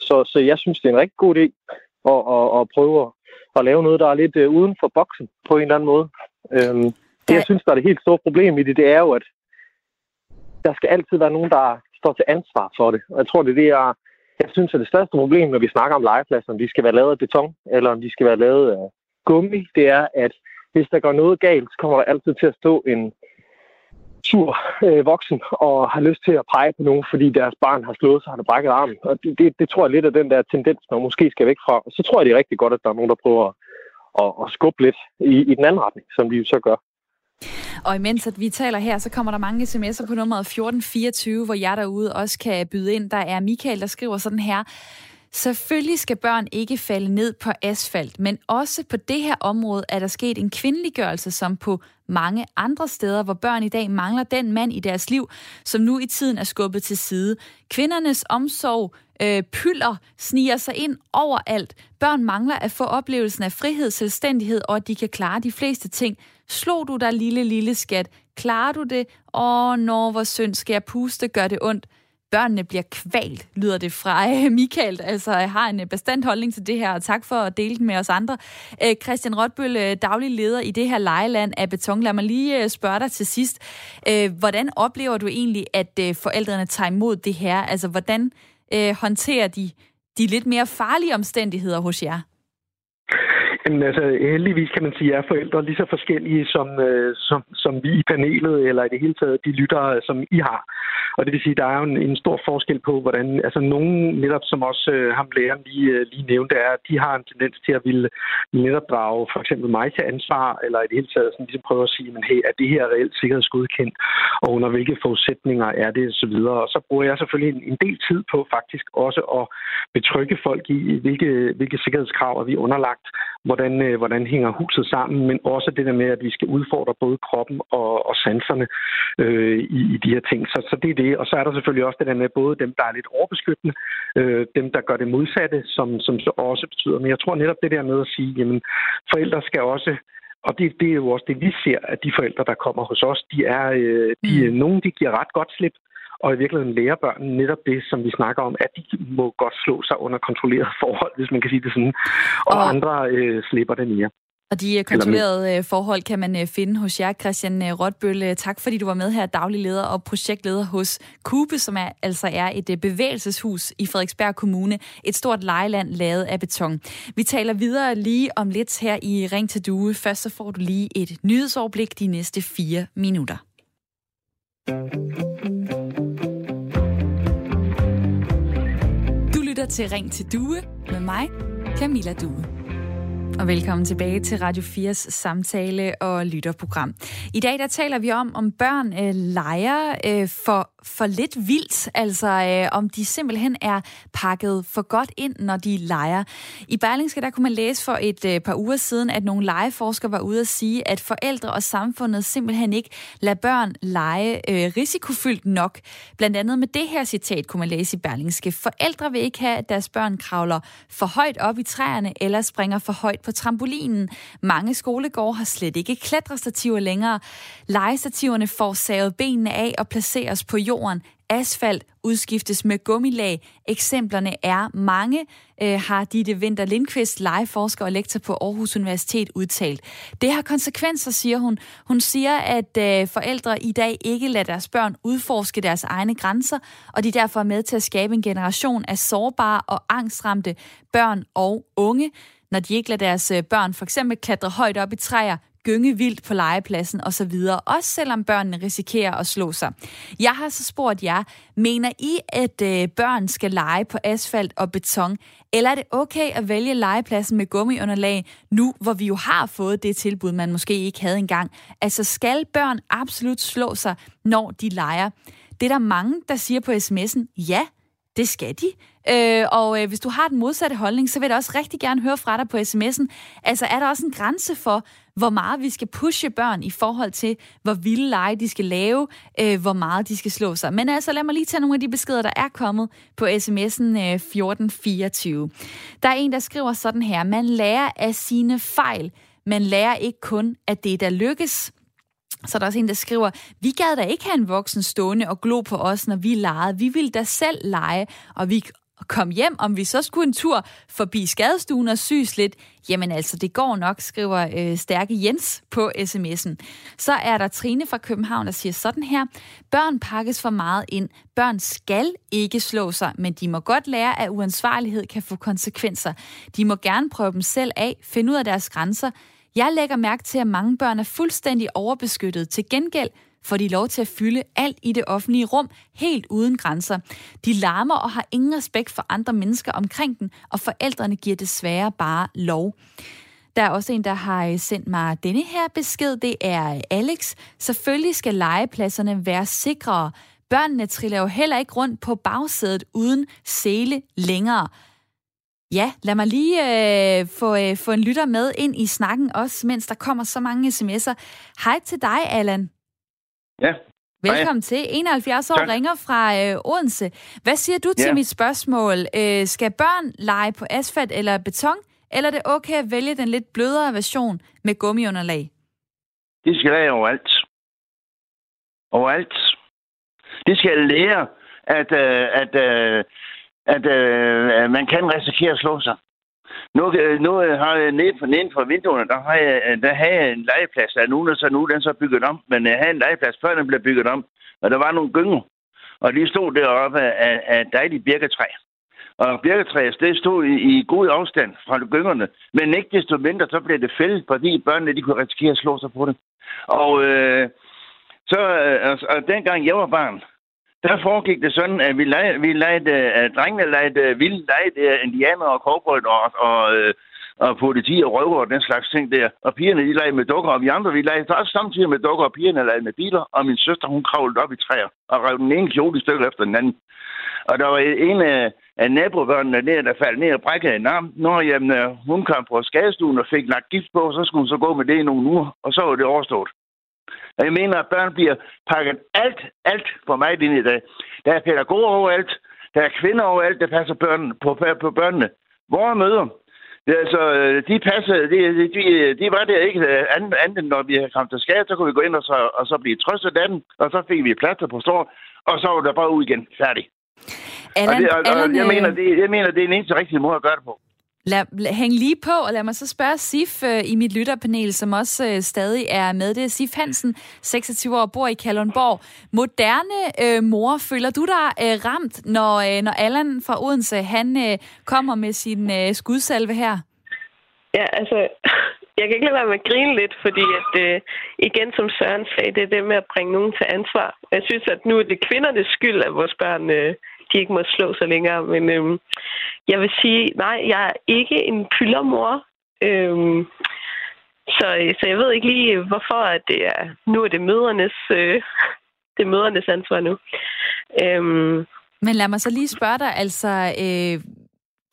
S2: Så, så jeg synes, det er en rigtig god idé at, at, at prøve at, at lave noget, der er lidt øh, uden for boksen på en eller anden måde. Øh, det, jeg synes, der er det helt store problem i det, det er jo, at der skal altid være nogen, der står til ansvar for det. Og jeg tror, det er det, jeg, jeg synes er det største problem, når vi snakker om legepladser, om de skal være lavet af beton, eller om de skal være lavet af gummi, det er, at hvis der går noget galt, så kommer der altid til at stå en sur øh, voksen og har lyst til at pege på nogen, fordi deres barn har slået sig og har brækket armen. Og det, det, det tror jeg lidt af den der tendens, man måske skal væk fra. Og så tror jeg, det er rigtig godt, at der er nogen, der prøver at, at, at skubbe lidt i, i den anden retning, som de jo så gør.
S1: Og imens at vi taler her, så kommer der mange sms'er på nummeret 1424, hvor jeg derude også kan byde ind. Der er Michael, der skriver sådan her. Selvfølgelig skal børn ikke falde ned på asfalt, men også på det her område er der sket en kvindeliggørelse, som på mange andre steder, hvor børn i dag mangler den mand i deres liv, som nu i tiden er skubbet til side. Kvindernes omsorg øh, pylder sniger sig ind overalt. Børn mangler at få oplevelsen af frihed, selvstændighed og at de kan klare de fleste ting. Slog du dig, lille, lille skat? Klarer du det? Åh, når hvor synd skal jeg puste, gør det ondt børnene bliver kvalt, lyder det fra øh, Michael, altså har en øh, bestandt holdning til det her, og tak for at dele den med os andre. Øh, Christian Rotbøl, øh, daglig leder i det her lejeland af beton. Lad mig lige spørge dig til sidst. Hvordan oplever du egentlig, at forældrene tager imod det her? Altså, hvordan håndterer de de lidt mere farlige omstændigheder hos jer?
S6: Jamen altså, heldigvis kan man sige, at forældre lige så forskellige som, øh, som, som vi i panelet, eller i det hele taget de lyttere, som I har. Og det vil sige, at der er jo en, en stor forskel på, hvordan, altså nogen netop, som også øh, ham læreren lige, øh, lige nævnte, er, at de har en tendens til at ville, netop drage for eksempel mig til ansvar, eller i det hele taget sådan, ligesom prøve at sige, men hey, er det her reelt sikkerhedsgodkendt, og under hvilke forudsætninger er det, og så. Og så bruger jeg selvfølgelig en, en del tid på faktisk også at betrygge folk i, hvilke, hvilke sikkerhedskrav er vi underlagt, hvordan, øh, hvordan hænger huset sammen, men også det der med, at vi skal udfordre både kroppen og, og sanserne øh, i, i de her ting. Så, så det er det. Og så er der selvfølgelig også det der med både dem, der er lidt overbeskyttende, øh, dem, der gør det modsatte, som, som så også betyder. Men jeg tror netop det der med at sige, jamen forældre skal også og det, det er jo også det, vi ser, at de forældre, der kommer hos os, de er, øh, de, mm. nogen de giver ret godt slip, og i virkeligheden lære børn netop det, som vi snakker om, at de må godt slå sig under kontrolleret forhold, hvis man kan sige det sådan, og, og andre øh, slipper det mere.
S1: Og de kontrollerede øh, forhold kan man øh, finde hos jer, Christian øh, Rotbøl. Tak fordi du var med her, daglig leder og projektleder hos Kube, som er, altså er et bevægelseshus i Frederiksberg Kommune. Et stort lejeland lavet af beton. Vi taler videre lige om lidt her i Ring til Due. Først så får du lige et nyhedsoverblik de næste fire minutter. Lytter til Ring til Due med mig, Camilla Due og velkommen tilbage til Radio 4's samtale- og lytterprogram. I dag der taler vi om, om børn øh, leger øh, for, for lidt vildt, altså øh, om de simpelthen er pakket for godt ind, når de leger. I Berlingske der kunne man læse for et øh, par uger siden, at nogle legeforskere var ude at sige, at forældre og samfundet simpelthen ikke lader børn lege øh, risikofyldt nok. Blandt andet med det her citat kunne man læse i Berlingske. Forældre vil ikke have, at deres børn kravler for højt op i træerne eller springer for højt på på trampolinen. Mange skolegårde har slet ikke klatrestativer længere. Legestativerne får savet benene af og placeres på jorden. Asfalt udskiftes med gummilag. Eksemplerne er mange, øh, har Ditte Winter Lindqvist, legeforsker og lektor på Aarhus Universitet, udtalt. Det har konsekvenser, siger hun. Hun siger, at øh, forældre i dag ikke lader deres børn udforske deres egne grænser, og de er derfor med til at skabe en generation af sårbare og angstramte børn og unge når de ikke lader deres øh, børn for eksempel klatre højt op i træer, gynge vildt på legepladsen osv., også selvom børnene risikerer at slå sig. Jeg har så spurgt jer, mener I, at øh, børn skal lege på asfalt og beton, eller er det okay at vælge legepladsen med gummiunderlag, nu hvor vi jo har fået det tilbud, man måske ikke havde engang? Altså skal børn absolut slå sig, når de leger? Det er der mange, der siger på sms'en, ja, det skal de. Øh, og øh, hvis du har den modsatte holdning, så vil jeg også rigtig gerne høre fra dig på sms'en. Altså, er der også en grænse for, hvor meget vi skal pushe børn i forhold til, hvor vilde lege de skal lave, øh, hvor meget de skal slå sig. Men altså, lad mig lige tage nogle af de beskeder, der er kommet på sms'en øh, 1424. Der er en, der skriver sådan her. Man lærer af sine fejl. Man lærer ikke kun, at det der lykkes. Så der også en, der skriver, vi gad da ikke have en voksen stående og glo på os, når vi legede. Vi ville da selv lege, og vi kom hjem, om vi så skulle en tur forbi skadestuen og syes lidt. Jamen altså, det går nok, skriver øh, Stærke Jens på sms'en. Så er der Trine fra København, der siger sådan her. Børn pakkes for meget ind. Børn skal ikke slå sig, men de må godt lære, at uansvarlighed kan få konsekvenser. De må gerne prøve dem selv af, finde ud af deres grænser, jeg lægger mærke til, at mange børn er fuldstændig overbeskyttet. Til gengæld får de lov til at fylde alt i det offentlige rum, helt uden grænser. De larmer og har ingen respekt for andre mennesker omkring dem, og forældrene giver desværre bare lov. Der er også en, der har øh, sendt mig denne her besked. Det er øh, Alex. Selvfølgelig skal legepladserne være sikrere. Børnene triller jo heller ikke rundt på bagsædet uden sele længere. Ja, lad mig lige øh, få, øh, få en lytter med ind i snakken også, mens der kommer så mange sms'er. Hej til dig, Allan.
S7: Ja.
S1: Velkommen Hej. til. 71 år tak. ringer fra øh, Odense. Hvad siger du ja. til mit spørgsmål? Øh, skal børn lege på asfalt eller beton, eller er det okay at vælge den lidt blødere version med gummiunderlag?
S7: De skal lege overalt. Overalt. De skal lære, at, øh, at øh, at øh, man kan risikere at slå sig. Nu, øh, nu øh, har jeg nede for, nede for vinduerne, der har jeg, øh, der har jeg en legeplads, der er nu, der så nu den så bygget om, men jeg havde en legeplads, før den blev bygget om, og der var nogle gynger, og de stod deroppe af, af dejlige birketræ. Og birketræet, det stod i, i god afstand fra gyngerne, men ikke desto mindre, så blev det fældet, fordi børnene de kunne risikere at slå sig på det. Og øh, så, øh, og, og dengang jeg var barn, der foregik det sådan, at vi legede, vi legede øh, at drengene legede uh, øh, vilde legede indianer og kobold og, og, øh, og politi og røver og den slags ting der. Og pigerne, de legede med dukker, og vi andre, vi legede også samtidig med dukker, og pigerne legede med biler, og min søster, hun kravlede op i træer og rev den ene kjole i stykker efter den anden. Og der var en af, af nabobørnene der, der faldt ned og brækkede en arm. Når jamen, hun kom på skadestuen og fik lagt gift på, så skulle hun så gå med det i nogle uger, og så var det overstået. Og jeg mener, at børn bliver pakket alt, alt for meget ind i dag. Der er pædagoger overalt. Der er kvinder overalt, der passer børn, på, på børnene. Vores møder, altså, de passer, de, de, de var der ikke andet, andet når vi kom til skade, så kunne vi gå ind og så, og så blive trøstet af dem, og så fik vi plads på stor, og så var der bare ud igen. Færdig.
S1: Allan,
S7: og det, og,
S1: Allan,
S7: og jeg,
S1: øh,
S7: mener, det, jeg mener, det er den eneste rigtige måde at gøre det på.
S1: Lad, lad, hæng lige på, og lad mig så spørge Sif øh, i mit lytterpanel, som også øh, stadig er med. Det er Sif Hansen, 26 år, bor i Kalundborg. Moderne øh, mor, føler du dig øh, ramt, når, øh, når Allan fra Odense, han øh, kommer med sin øh, skudsalve her?
S5: Ja, altså, jeg kan ikke lade være med at grine lidt, fordi at, øh, igen, som Søren sagde, det er det med at bringe nogen til ansvar. Jeg synes, at nu er det kvindernes skyld, at vores børn øh, de ikke må slå sig længere. Men øhm, jeg vil sige, nej, jeg er ikke en pyldermor. Øhm, så, så jeg ved ikke lige, hvorfor at det er, nu er det mødernes, øh, det er mødernes ansvar nu. Øhm,
S1: Men lad mig så lige spørge dig, altså, øh,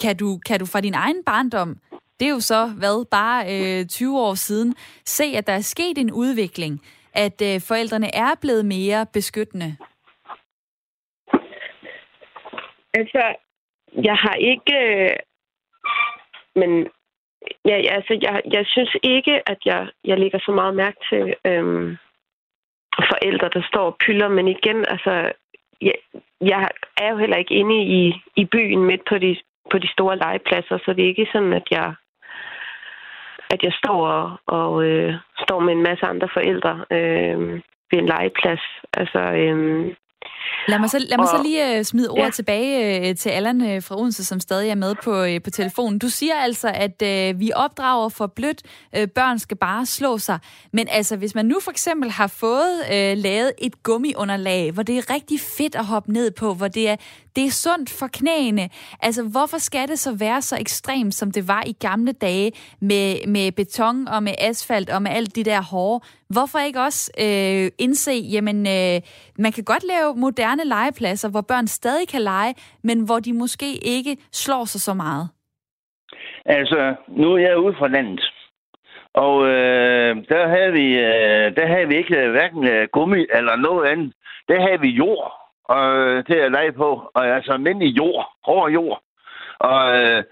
S1: kan, du, kan du fra din egen barndom, det er jo så, hvad, bare øh, 20 år siden, se, at der er sket en udvikling, at øh, forældrene er blevet mere beskyttende?
S5: Altså, jeg har ikke... Øh, men ja, altså, jeg, jeg synes ikke, at jeg, jeg lægger så meget mærke til øhm, forældre, der står og pyller. Men igen, altså, jeg, jeg er jo heller ikke inde i, i byen midt på de, på de store legepladser, så det er ikke sådan, at jeg at jeg står og, og øh, står med en masse andre forældre øh, ved en legeplads. Altså, øh,
S1: Lad mig så, lad mig
S5: Og-
S1: så lige uh, smide ordet ja. Tilbage uh, til Allan uh, fra Odense, som stadig er med på, på telefonen. Du siger altså, at uh, vi opdrager for blødt. Uh, børn skal bare slå sig. Men altså, hvis man nu for eksempel har fået uh, lavet et gummiunderlag, hvor det er rigtig fedt at hoppe ned på, hvor det er, det er sundt for knæene. Altså, hvorfor skal det så være så ekstremt, som det var i gamle dage med, med beton og med asfalt og med alt det der hårde? Hvorfor ikke også øh, indse, jamen, øh, man kan godt lave moderne legepladser, hvor børn stadig kan lege, men hvor de måske ikke slår sig så meget?
S7: Altså, nu er jeg ude fra landet. Og øh, der, havde vi, øh, der havde vi ikke øh, hverken øh, gummi eller noget andet. Der havde vi jord øh, til at lege på. Og altså almindelig jord. Hård jord. Og øh,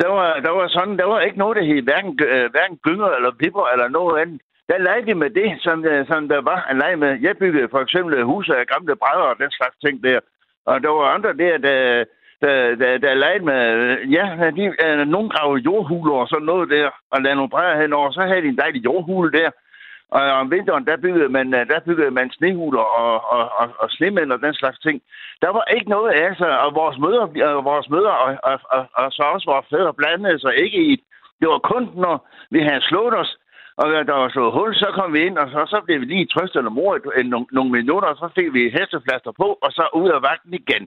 S7: der, var, der var sådan, der var ikke noget, der hed hverken, øh, hverken gynger eller pipper eller noget andet. Der legede vi med det, som, øh, som der var at lege med. Jeg byggede for eksempel huse af gamle brædder og den slags ting der. Og der var andre der, der, der, der, der legede med, øh, ja, de, øh, nogle gravede jordhuler og sådan noget der, og lavede nogle brædder henover, så havde de en dejlig jordhule der. Og om vinteren, der byggede man, øh, der byggede man snehuler og, og, og, og snemænd og den slags ting. Der var ikke noget af altså, og vores møder, og vores møder og, og, og, og, så også vores fædre blandede sig ikke i. Det var kun, når vi havde slået os, og der var slået hul, så kom vi ind, og så, så blev vi lige trøstet eller mor nogle, nogle minutter, og så fik vi hesteflaster på, og så ud af vagten igen.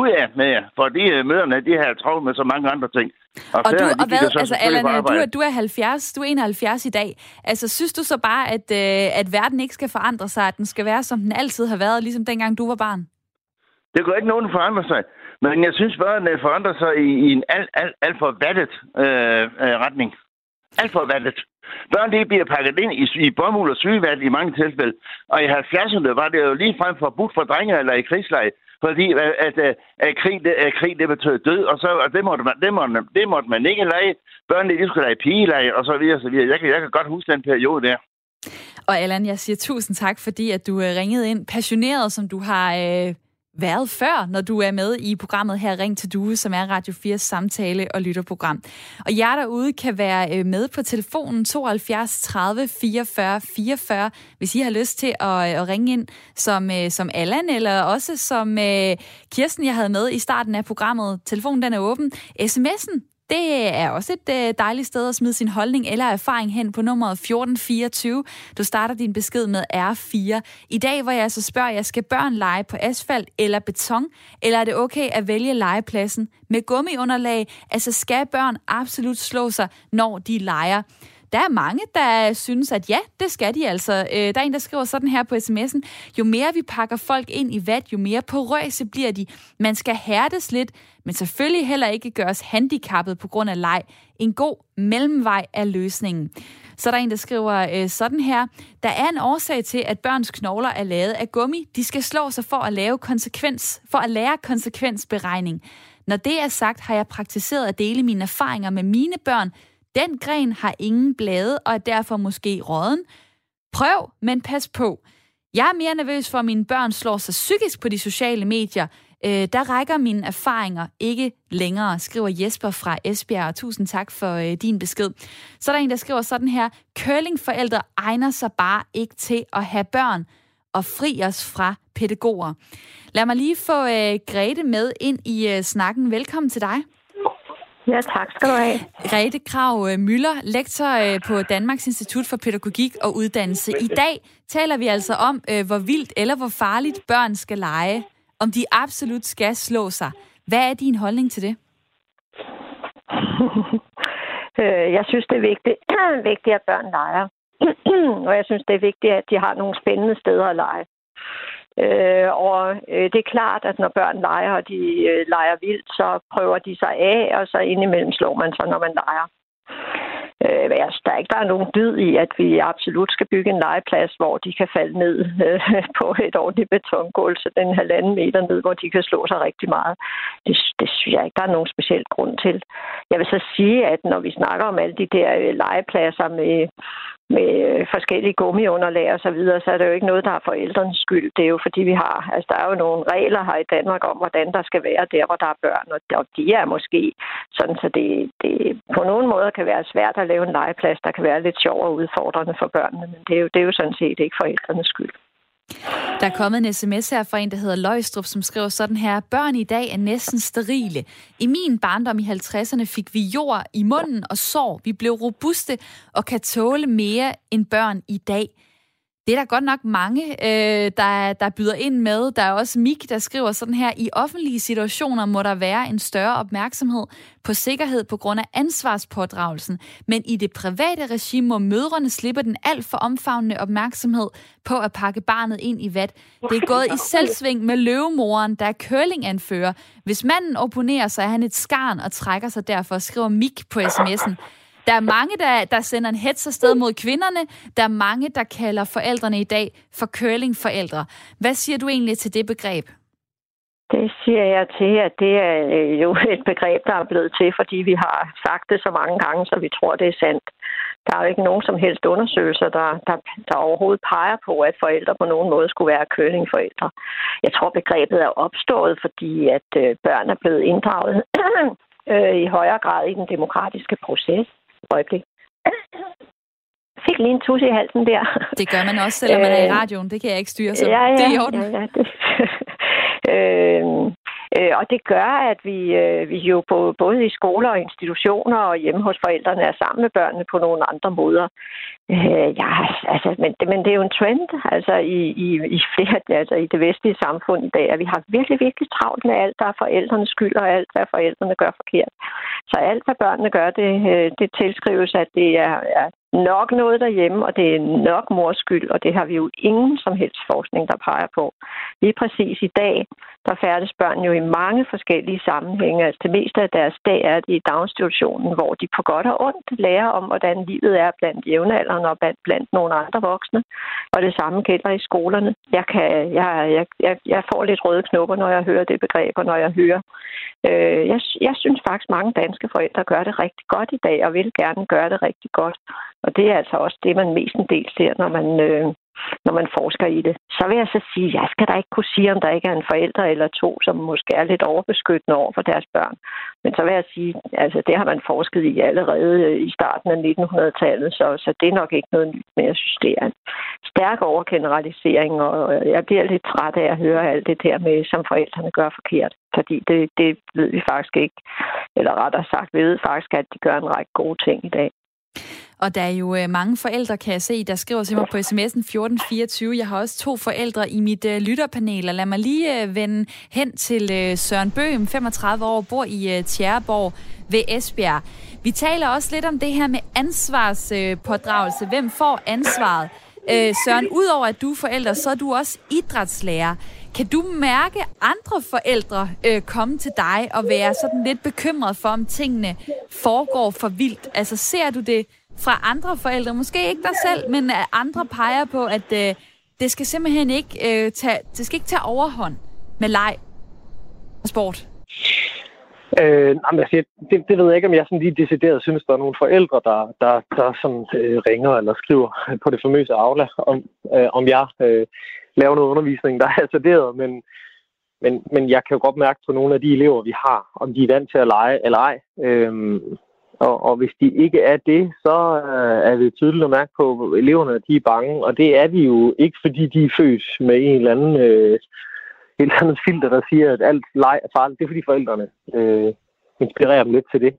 S7: Ud af med jer, fordi øh, møderne, de har travlt med så mange andre ting.
S1: Og, du,
S7: fædrene, de
S1: og hvad,
S7: så
S1: altså Allan,
S7: på
S1: du, er- du er 70, du er 71 i dag. Altså, synes du så bare, at, øh, at verden ikke skal forandre sig, at den skal være, som den altid har været, ligesom dengang du var barn?
S7: Det går ikke nogen forandre sig. Men jeg synes bare, at den forandrer sig i, i en alt, alt, alt for vattet øh, øh, retning. Alt for vandet. Børn de bliver pakket ind i, i bomuld og sygevand i mange tilfælde. Og i 70'erne var det jo lige frem forbudt for drenge eller i krigsleje. Fordi øh, at, at, at, at, krig, det, at krig det betød død, og så og det, måtte man, det, måtte, det måtte man ikke lege. Børnene de skulle lege pigeleje, og så videre, og så videre. Jeg kan, jeg kan godt huske den periode der.
S1: Og Allan, jeg siger tusind tak, fordi at du øh, ringede ind, passioneret som du har øh, været før, når du er med i programmet her Ring til Due, som er Radio 4's samtale- og lytterprogram. Og jer derude kan være øh, med på telefonen 72 30 44 44, hvis I har lyst til at, øh, at ringe ind som, øh, som Allan, eller også som uh, Kirsten, jeg havde med i starten af programmet. Telefonen den er åben. SMS'en, det er også et øh, dejligt sted at smide sin holdning eller erfaring hen på nummeret 1424. Du starter din besked med R4. I dag, hvor jeg altså spørger jeg skal børn lege på asfalt eller beton? Eller er det okay at vælge legepladsen med gummiunderlag? Altså skal børn absolut slå sig, når de leger? Der er mange, der synes, at ja, det skal de altså. Øh, der er en, der skriver sådan her på sms'en. Jo mere vi pakker folk ind i vat, jo mere porøse bliver de. Man skal hærdes lidt, men selvfølgelig heller ikke gøres handicappet på grund af leg. En god mellemvej er løsningen. Så er der en, der skriver øh, sådan her. Der er en årsag til, at børns knogler er lavet af gummi. De skal slå sig for at, lave konsekvens, for at lære konsekvensberegning. Når det er sagt, har jeg praktiseret at dele mine erfaringer med mine børn. Den gren har ingen blade og er derfor måske råden. Prøv, men pas på. Jeg er mere nervøs for, at mine børn slår sig psykisk på de sociale medier. Øh, der rækker mine erfaringer ikke længere, skriver Jesper fra Esbjerg. Og tusind tak for øh, din besked. Så er der en, der skriver sådan her. Curlingforældre egner sig bare ikke til at have børn og fri os fra pædagoger. Lad mig lige få øh, Grete med ind i øh, snakken. Velkommen til dig.
S8: Ja, tak skal du have.
S1: Grete Krav øh, Møller, lektor øh, på Danmarks Institut for Pædagogik og Uddannelse. I dag taler vi altså om, øh, hvor vildt eller hvor farligt børn skal lege. Om de absolut skal slå sig. Hvad er din holdning til det?
S8: Jeg synes, det er vigtigt, vigtigt at børn leger. og jeg synes, det er vigtigt, at de har nogle spændende steder at lege. Øh, og øh, det er klart, at når børn leger, og de øh, leger vildt, så prøver de sig af, og så indimellem slår man sig, når man leger. Øh, jeg altså, der er ikke, der er nogen dyd i, at vi absolut skal bygge en legeplads, hvor de kan falde ned øh, på et ordentligt betongulv, så den halvanden meter ned, hvor de kan slå sig rigtig meget. Det, det synes jeg ikke, der er nogen speciel grund til. Jeg vil så sige, at når vi snakker om alle de der øh, legepladser med, med øh, forskellige gummiunderlag og så videre, så er det jo ikke noget, der er forældrenes skyld. Det er jo fordi, vi har, altså der er jo nogle regler her i Danmark om, hvordan der skal være der, hvor der er børn, og de er måske sådan, så det, det på nogen måde kan være svært at lave en legeplads, der kan være lidt sjov og udfordrende for børnene, men det er jo, det er jo sådan set ikke forældrenes skyld.
S1: Der er kommet en sms her fra en, der hedder Løjstrup, som skriver sådan her. Børn i dag er næsten sterile. I min barndom i 50'erne fik vi jord i munden og sår. Vi blev robuste og kan tåle mere end børn i dag. Det er der godt nok mange, øh, der, der byder ind med. Der er også Mik, der skriver sådan her, i offentlige situationer må der være en større opmærksomhed på sikkerhed på grund af ansvarspådragelsen, men i det private regime må mødrene slippe den alt for omfavnende opmærksomhed på at pakke barnet ind i vat. Det er gået i selvsving med løvemoren, der er curlinganfører. Hvis manden opponerer så er han et skarn og trækker sig derfor, skriver Mik på sms'en. Der er mange, der, der sender en hets afsted mod kvinderne. Der er mange, der kalder forældrene i dag for curlingforældre. Hvad siger du egentlig til det begreb?
S8: Det siger jeg til, at det er øh, jo et begreb, der er blevet til, fordi vi har sagt det så mange gange, så vi tror, det er sandt. Der er jo ikke nogen som helst undersøgelser, der, der, der overhovedet peger på, at forældre på nogen måde skulle være curlingforældre. Jeg tror, begrebet er opstået, fordi at øh, børn er blevet inddraget øh, i højere grad i den demokratiske proces øjeblik. fik lige en tusse i halsen der.
S1: Det gør man også, selvom man er i øh, radioen. Det kan jeg ikke styre, så ja, ja, det er i orden. Ja, ja, det.
S8: øh, øh, og det gør, at vi, øh, vi jo på, både i skoler og institutioner og hjemme hos forældrene er sammen med børnene på nogle andre måder. Øh, ja, altså, men, men det er jo en trend altså, i, i, i flere, altså i det vestlige samfund i dag, at vi har virkelig, virkelig travlt med alt, der er forældrenes skyld og alt, hvad forældrene gør forkert. Så alt, hvad børnene gør, det, øh, det tilskrives, at det er, er nok noget derhjemme, og det er nok mors skyld, og det har vi jo ingen som helst forskning, der peger på. Lige præcis i dag, der færdes børn jo i mange forskellige sammenhænge. Altså det meste af deres dag er det i daginstitutionen, hvor de på godt og ondt lærer om, hvordan livet er blandt jævnaldrende og blandt, blandt nogle andre voksne. Og det samme gælder i skolerne. Jeg, kan, jeg, jeg, jeg, jeg får lidt røde knopper, når jeg hører det begreb, og når jeg hører. Øh, jeg, jeg synes faktisk, mange danske forældre gør det rigtig godt i dag, og vil gerne gøre det rigtig godt. Og det er altså også det, man mest en del ser, når man, øh, når man forsker i det. Så vil jeg så sige, jeg skal da ikke kunne sige, om der ikke er en forælder eller to, som måske er lidt overbeskyttende over for deres børn. Men så vil jeg sige, altså det har man forsket i allerede øh, i starten af 1900-tallet, så, så det er nok ikke noget nyt, men jeg synes, det er en stærk overgeneralisering, og jeg bliver lidt træt af at høre alt det der med, som forældrene gør forkert. Fordi det, det ved vi faktisk ikke, eller rettere sagt, vi ved faktisk, at de gør en række gode ting i dag.
S1: Og der er jo øh, mange forældre, kan jeg se, der skriver til mig på sms'en 1424. Jeg har også to forældre i mit øh, lytterpanel, og lad mig lige øh, vende hen til øh, Søren Bøhm, 35 år, bor i øh, Tjæreborg ved Esbjerg. Vi taler også lidt om det her med ansvarspådragelse. Øh, Hvem får ansvaret? Øh, Søren, udover at du er forælder, så er du også idrætslærer. Kan du mærke andre forældre øh, komme til dig og være sådan lidt bekymret for, om tingene foregår for vildt? Altså ser du det fra andre forældre, måske ikke dig selv, men at andre peger på, at øh, det skal simpelthen ikke øh, tage, det skal ikke tage overhånd med leg og sport?
S2: Øh, jamen, altså, det, det ved jeg ikke, om jeg sådan lige decideret synes, der er nogle forældre, der, der, der sådan, øh, ringer eller skriver på det famøse Aula, om, øh, om jeg øh, laver noget undervisning, der er assorderet, men, men, men jeg kan jo godt mærke på nogle af de elever, vi har, om de er vant til at lege eller ej. Øh, og, og hvis de ikke er det, så øh, er det tydeligt at mærke på, at eleverne de er bange. Og det er de jo ikke, fordi de er født med en eller anden, øh, et eller andet filter, der siger, at alt leg er farligt. Det er fordi forældrene øh, inspirerer dem lidt til det.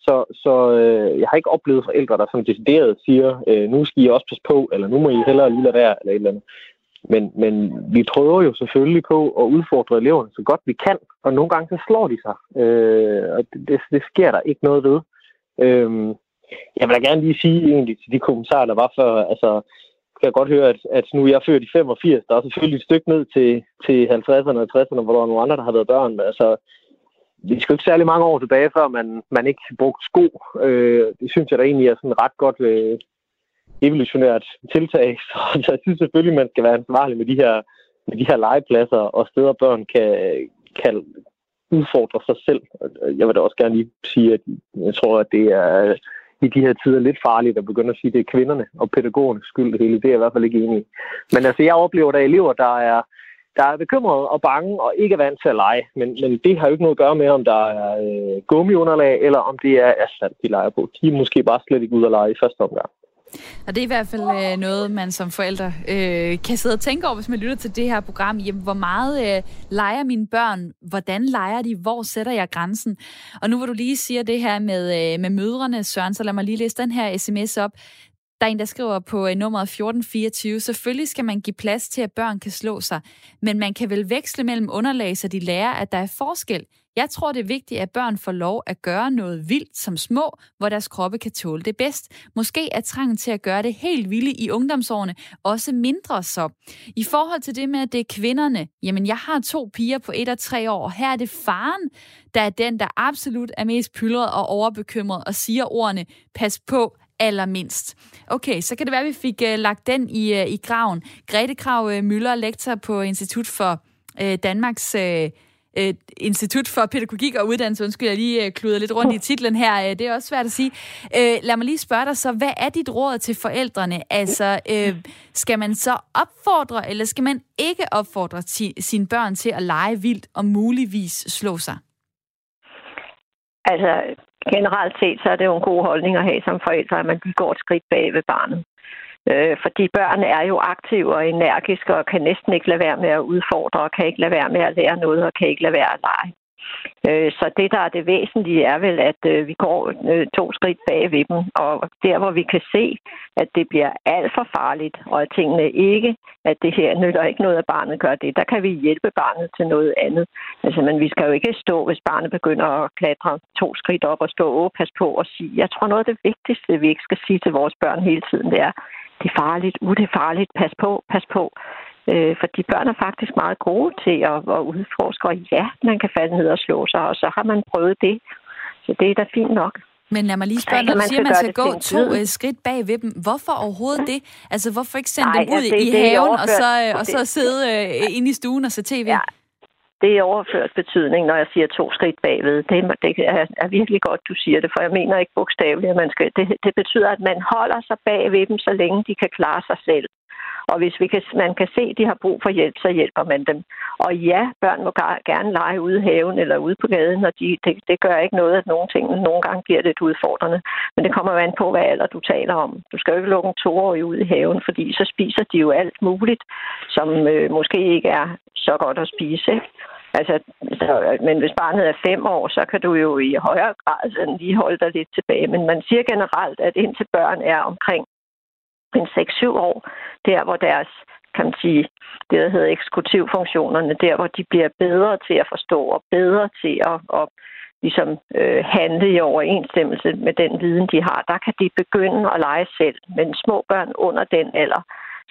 S2: Så, så øh, jeg har ikke oplevet forældre, der som decideret siger, øh, nu skal I også passe på, eller nu må I hellere lige lade være, eller et eller andet. Men, men vi prøver jo selvfølgelig på at udfordre eleverne så godt vi kan, og nogle gange så slår de sig. Øh, og det, det, det sker der ikke noget ved. Øhm, jeg vil da gerne lige sige egentlig til de kommentarer, der var før, altså, kan jeg godt høre, at, at nu er jeg født i 85, der er selvfølgelig et stykke ned til, til 50'erne og 60'erne, hvor der er nogle andre, der har været børn. Men altså, vi skal ikke særlig mange år tilbage, før man, man ikke brugte sko. Øh, det synes jeg da egentlig er sådan ret godt øh, evolutionært tiltag. Så, så jeg synes selvfølgelig, man skal være ansvarlig med de her, med de her legepladser og steder, børn kan, kan, udfordre sig selv. Jeg vil da også gerne lige sige, at jeg tror, at det er i de her tider lidt farligt at begynde at sige, at det er kvinderne og pædagogernes skyld det hele. Det er jeg i hvert fald ikke enig i. Men altså, jeg oplever, at der er elever, der er, der er bekymrede og bange og ikke er vant til at lege. Men, men det har jo ikke noget at gøre med, om der er øh, gummiunderlag, eller om det er asfalt, de leger på. De er måske bare slet ikke ude at lege i første omgang.
S1: Og det er i hvert fald øh, noget, man som forældre øh, kan sidde og tænke over, hvis man lytter til det her program. Jamen, hvor meget øh, leger mine børn? Hvordan leger de? Hvor sætter jeg grænsen? Og nu hvor du lige siger det her med, øh, med mødrene, Søren, så lad mig lige læse den her sms op. Der er en, der skriver på øh, nummeret 1424, selvfølgelig skal man give plads til, at børn kan slå sig, men man kan vel veksle mellem underlag, så de lærer, at der er forskel. Jeg tror, det er vigtigt, at børn får lov at gøre noget vildt som små, hvor deres kroppe kan tåle det bedst. Måske er trangen til at gøre det helt vilde i ungdomsårene også mindre så. I forhold til det med, at det er kvinderne, jamen jeg har to piger på et og tre år. Her er det faren, der er den, der absolut er mest pyldret og overbekymret og siger ordene, pas på, allermindst. Okay, så kan det være, at vi fik uh, lagt den i, uh, i graven. Grete Krav uh, øh, Møller, lektor på Institut for uh, Danmarks uh, uh, Institut for Pædagogik og Uddannelse. Undskyld, jeg lige uh, kluder lidt rundt i titlen her. Uh, det er også svært at sige. Uh, lad mig lige spørge dig så, hvad er dit råd til forældrene? Altså, uh, skal man så opfordre, eller skal man ikke opfordre ti- sine børn til at lege vildt og muligvis slå sig?
S8: Altså, generelt set, så er det jo en god holdning at have som forældre, at man lige går et skridt bag ved barnet. Øh, fordi børn er jo aktive og energiske og kan næsten ikke lade være med at udfordre og kan ikke lade være med at lære noget og kan ikke lade være at lege. Øh, så det, der er det væsentlige, er vel, at øh, vi går øh, to skridt bag ved dem, og der, hvor vi kan se, at det bliver alt for farligt, og at tingene ikke, at det her nytter ikke noget, at barnet gør det, der kan vi hjælpe barnet til noget andet. Altså, men vi skal jo ikke stå, hvis barnet begynder at klatre to skridt op og stå, og pas på og sige, jeg tror noget af det vigtigste, vi ikke skal sige til vores børn hele tiden, det er, det er farligt, uh, det er farligt, pas på, pas på. Øh, fordi børn er faktisk meget gode til at, at udforske, og ja, man kan falde ned og slå sig, og så har man prøvet det. Så det er da fint nok.
S1: Men lad mig lige spørge, når du siger, at man skal gå to uh, skridt bag ved dem. Hvorfor overhovedet det? Altså, hvorfor ikke sende Nej, dem ud altså, det, i det haven, og så, uh, og så sidde uh, inde i stuen og se tv? Ja.
S8: Det er overført betydning, når jeg siger to skridt bagved. Det, det er, er virkelig godt, du siger det, for jeg mener ikke bogstaveligt, at man skal. Det, det betyder, at man holder sig bag ved dem, så længe de kan klare sig selv. Og hvis vi kan, man kan se, at de har brug for hjælp, så hjælper man dem. Og ja, børn må gerne lege ude i haven eller ude på gaden, og de, det, det gør ikke noget, at nogle ting nogle gange bliver lidt udfordrende. Men det kommer jo an på, hvad alder du taler om. Du skal jo ikke lukke en toårig ud i haven, fordi så spiser de jo alt muligt, som øh, måske ikke er så godt at spise. Ikke? Altså, så, men hvis barnet er fem år, så kan du jo i højere grad sådan lige holde dig lidt tilbage. Men man siger generelt, at indtil børn er omkring en 6-7 år, der hvor deres kan man sige, det der hedder eksekutivfunktionerne, der hvor de bliver bedre til at forstå og bedre til at, at ligesom øh, handle i overensstemmelse med den viden, de har, der kan de begynde at lege selv. Men små børn under den alder,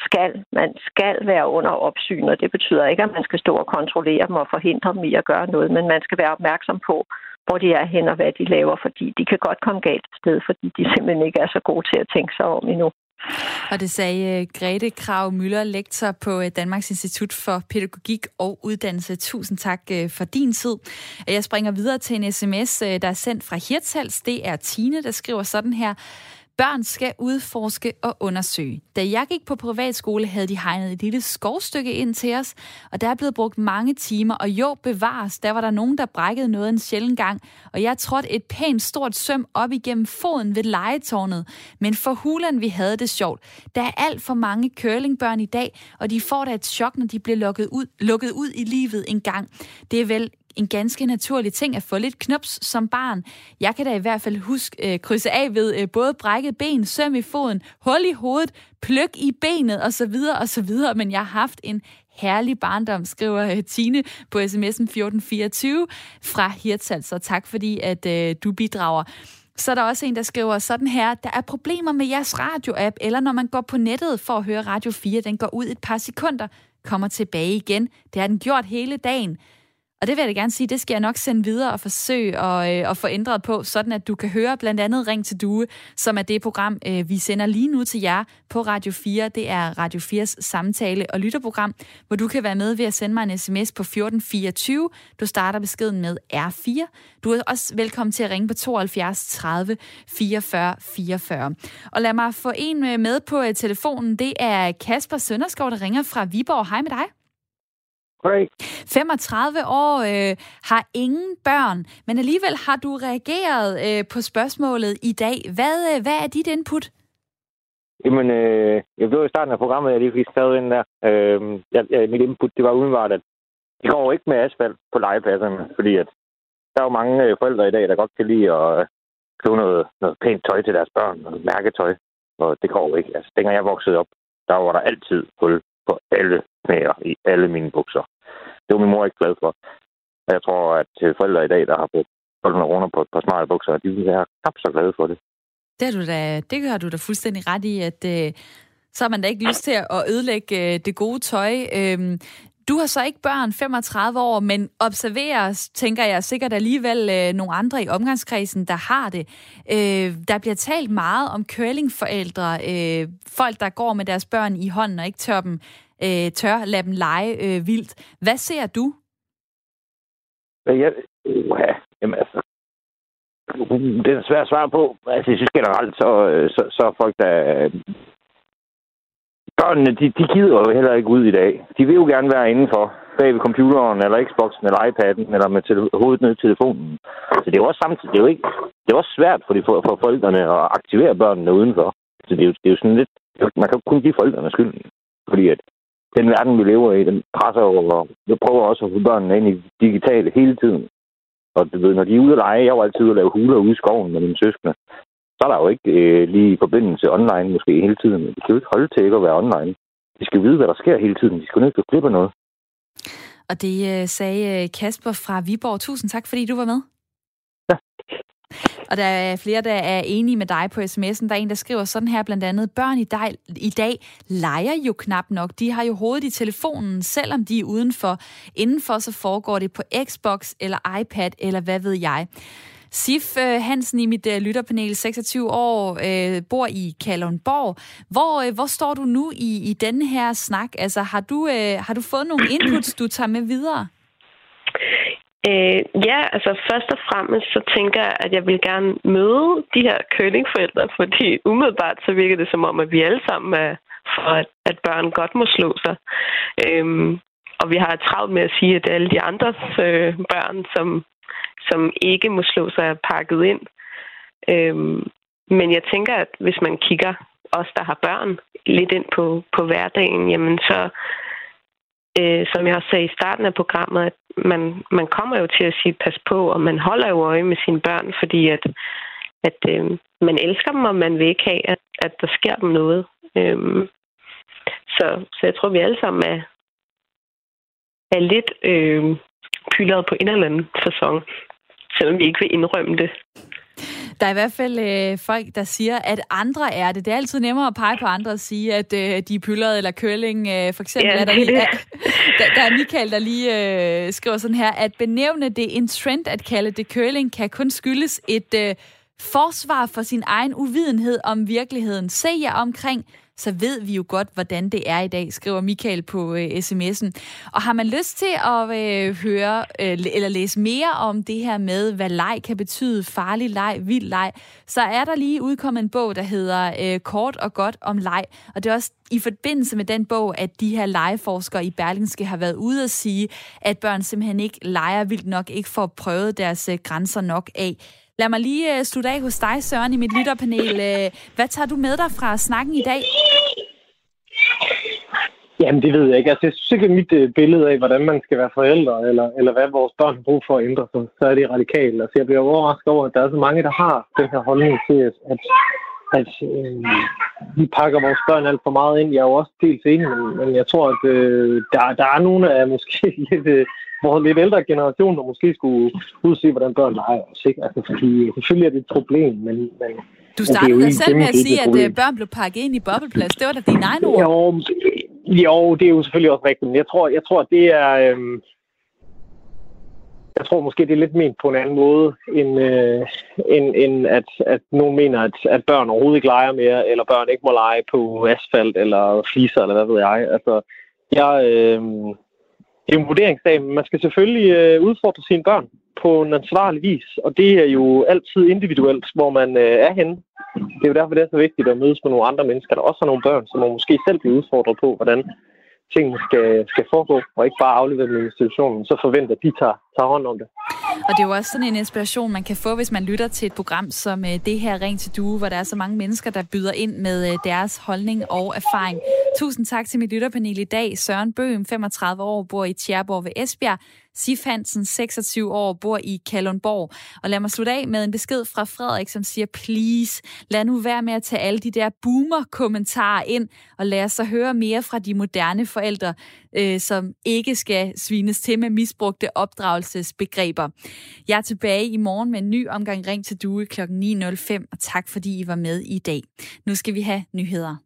S8: skal, man skal være under opsyn, og det betyder ikke, at man skal stå og kontrollere dem og forhindre dem i at gøre noget, men man skal være opmærksom på, hvor de er hen og hvad de laver, fordi de kan godt komme galt sted, fordi de simpelthen ikke er så gode til at tænke sig om endnu.
S1: Og det sagde øh, Grete Krav Møller, lektor på øh, Danmarks Institut for Pædagogik og Uddannelse. Tusind tak øh, for din tid. Jeg springer videre til en sms, der er sendt fra Hirtshals. Det er Tine, der skriver sådan her. Børn skal udforske og undersøge. Da jeg gik på privatskole, havde de hegnet et lille skovstykke ind til os, og der er blevet brugt mange timer, og jo, bevares, der var der nogen, der brækkede noget en sjælden gang, og jeg trådte et pænt stort søm op igennem foden ved legetårnet. Men for hulen, vi havde det sjovt. Der er alt for mange curlingbørn i dag, og de får da et chok, når de bliver lukket ud, lukket ud i livet en gang. Det er vel en ganske naturlig ting at få lidt knops som barn. Jeg kan da i hvert fald huske øh, krydse af ved øh, både brækket ben, søm i foden, hul i hovedet, pløk i benet osv. osv. Men jeg har haft en herlig barndom, skriver øh, Tine på sms'en 1424 fra Hirtshals. Så tak fordi, at øh, du bidrager. Så er der også en, der skriver sådan her, der er problemer med jeres radio-app, eller når man går på nettet for at høre Radio 4, den går ud et par sekunder, kommer tilbage igen. Det har den gjort hele dagen. Og det vil jeg da gerne sige, det skal jeg nok sende videre og forsøge at, øh, at få ændret på, sådan at du kan høre blandt andet Ring til Due, som er det program, øh, vi sender lige nu til jer på Radio 4. Det er Radio 4's samtale- og lytterprogram, hvor du kan være med ved at sende mig en sms på 1424. Du starter beskeden med R4. Du er også velkommen til at ringe på 72 30 44 44. Og lad mig få en øh, med på øh, telefonen. Det er Kasper Sønderskov, der ringer fra Viborg. Hej med dig.
S9: Hej.
S1: 35 år øh, har ingen børn, men alligevel har du reageret øh, på spørgsmålet i dag. Hvad, øh, hvad er dit input?
S9: Jamen, øh, jeg blev i starten af programmet, jeg lige fik skrevet ind der. Øh, jeg, jeg, mit input, det var udenbart, at det går ikke med asfalt på legepladserne, fordi at der er jo mange øh, forældre i dag, der godt kan lide at øh, købe noget, noget pænt tøj til deres børn, noget mærketøj, og det går ikke. Altså, dengang jeg voksede op, der var der altid hul på alle knæer i alle mine bukser. Det var min mor ikke glad for. Og jeg tror, at forældre i dag, der har brugt 1200 kroner på et par smarte bukser, de vil være knap så glade for det.
S1: Det, er du da, det gør du da fuldstændig ret i, at øh, så har man da ikke lyst til at ødelægge øh, det gode tøj. Øh, du har så ikke børn 35 år, men observerer, tænker jeg, sikkert alligevel øh, nogle andre i omgangskredsen, der har det. Øh, der bliver talt meget om curlingforældre, øh, folk, der går med deres børn i hånden og ikke tør, dem, øh, tør lade dem lege øh, vildt. Hvad ser du?
S9: Ja, ja, jamen altså, det er svært at svare på. Altså, jeg synes generelt, så, øh, så, så folk, der øh, børnene, de, de gider jo heller ikke ud i dag. De vil jo gerne være indenfor, bag ved computeren, eller Xboxen, eller iPad'en, eller med tele- hovedet ned i telefonen. Så det er jo også samtidig, det er jo ikke, det er også svært for, de, for, for forældrene at aktivere børnene udenfor. Så det er jo, det er jo sådan lidt, man kan jo kun give forældrene skylden. Fordi at den verden, vi lever i, den presser over, jeg prøver også at få børnene ind i digitale hele tiden. Og du ved, når de er ude at lege, jeg var altid ude at lave huler ude i skoven med mine søskende så er der jo ikke øh, lige forbindelse online måske hele tiden. De kan jo ikke holde til ikke at være online. De skal vide, hvad der sker hele tiden. De skal ikke klippe noget.
S1: Og det øh, sagde øh, Kasper fra Viborg. Tusind tak, fordi du var med. Og der er flere, der er enige med dig på sms'en. Der er en, der skriver sådan her blandt andet, børn i dag, i dag leger jo knap nok. De har jo hovedet i telefonen, selvom de er udenfor. Indenfor så foregår det på Xbox eller iPad eller hvad ved jeg. Sif øh, Hansen i mit øh, lytterpanel, 26 år, øh, bor i Kalundborg. Hvor, uh, hvor står du nu i, i denne her snak? Altså, har du, har du fået nogle inputs, du tager med videre?
S5: Øh, ja, altså først og fremmest så tænker jeg, at jeg vil gerne møde de her curlingforældre, fordi umiddelbart så virker det som om, at vi alle sammen er for, at, at børn godt må slå sig. Øhm, og vi har travlt med at sige, at alle de andres øh, børn, som som ikke må slå sig pakket ind. Øhm, men jeg tænker, at hvis man kigger os, der har børn, lidt ind på, på hverdagen, jamen så, øh, som jeg også sagde i starten af programmet, at man, man kommer jo til at sige pas på, og man holder jo øje med sine børn, fordi at, at øh, man elsker dem, og man vil ikke have, at, at der sker dem noget. Øh, så, så jeg tror, vi alle sammen er, er lidt øh, pyldret på en eller anden fasong selvom vi ikke vil indrømme det.
S1: Der er i hvert fald øh, folk, der siger, at andre er det. Det er altid nemmere at pege på andre og sige, at øh, de er pyldret eller curling. Øh, for eksempel ja, er der, lige, er, der, der er Michael, der lige øh, skriver sådan her, at benævne det en trend at kalde det curling, kan kun skyldes et øh, forsvar for sin egen uvidenhed om virkeligheden. Se jer omkring, så ved vi jo godt, hvordan det er i dag, skriver Michael på øh, sms'en. Og har man lyst til at øh, høre øh, eller læse mere om det her med, hvad leg kan betyde, farlig leg, vild leg, så er der lige udkommet en bog, der hedder øh, Kort og godt om leg. Og det er også i forbindelse med den bog, at de her legeforskere i Berlingske har været ude at sige, at børn simpelthen ikke leger vildt nok, ikke får prøvet deres øh, grænser nok af. Lad mig lige uh, slutte af hos dig, Søren, i mit lytterpanel. Uh, hvad tager du med dig fra snakken i dag?
S2: Jamen, det ved jeg ikke. Altså, jeg synes ikke, mit uh, billede af, hvordan man skal være forældre, eller, eller hvad vores børn har brug for at ændre sig, så er det radikalt. Altså, jeg bliver overrasket over, at der er så mange, der har den her holdning til, at, at, at vi pakker vores børn alt for meget ind. Jeg er jo også helt enig, men, men jeg tror, at øh, der, der er nogle af måske lidt... Øh, vores lidt ældre generation, der måske skulle udse, hvordan børn leger os. Ikke? Altså, fordi selvfølgelig er det et problem, men... men
S1: du startede men selv med at sige, at øh, børn blev pakket ind i bobleplads. Det var da dine egne ord.
S2: Jo, jo, det er jo selvfølgelig også rigtigt. Men jeg tror, jeg tror det er... Øhm, jeg tror måske, det er lidt ment på en anden måde, end, øh, end, end at, at nogen mener, at, at børn overhovedet ikke leger mere, eller børn ikke må lege på asfalt eller fliser, eller hvad ved jeg. Altså, jeg, øh, det er en vurderingsdag, men man skal selvfølgelig øh, udfordre sine børn på en ansvarlig vis, og det er jo altid individuelt, hvor man øh, er henne. Det er jo derfor, det er så vigtigt at mødes med nogle andre mennesker, der også har nogle børn, som man måske selv bliver udfordret på, hvordan tingene skal, skal foregå, og ikke bare aflevere dem i institutionen, så forventer at de tager, tager hånd om det.
S1: Og det er jo også sådan en inspiration, man kan få, hvis man lytter til et program som øh, det her Ring til Due, hvor der er så mange mennesker, der byder ind med øh, deres holdning og erfaring. Tusind tak til mit lytterpanel i dag. Søren Bøhm, 35 år, bor i Tjerborg ved Esbjerg. Sif Hansen, 26 år, bor i Kalundborg. Og lad mig slutte af med en besked fra Frederik, som siger, please, lad nu være med at tage alle de der boomer-kommentarer ind, og lad os så høre mere fra de moderne forældre, øh, som ikke skal svines til med misbrugte opdragelsesbegreber. Jeg er tilbage i morgen med en ny omgang Ring til Due kl. 9.05, og tak fordi I var med i dag. Nu skal vi have nyheder.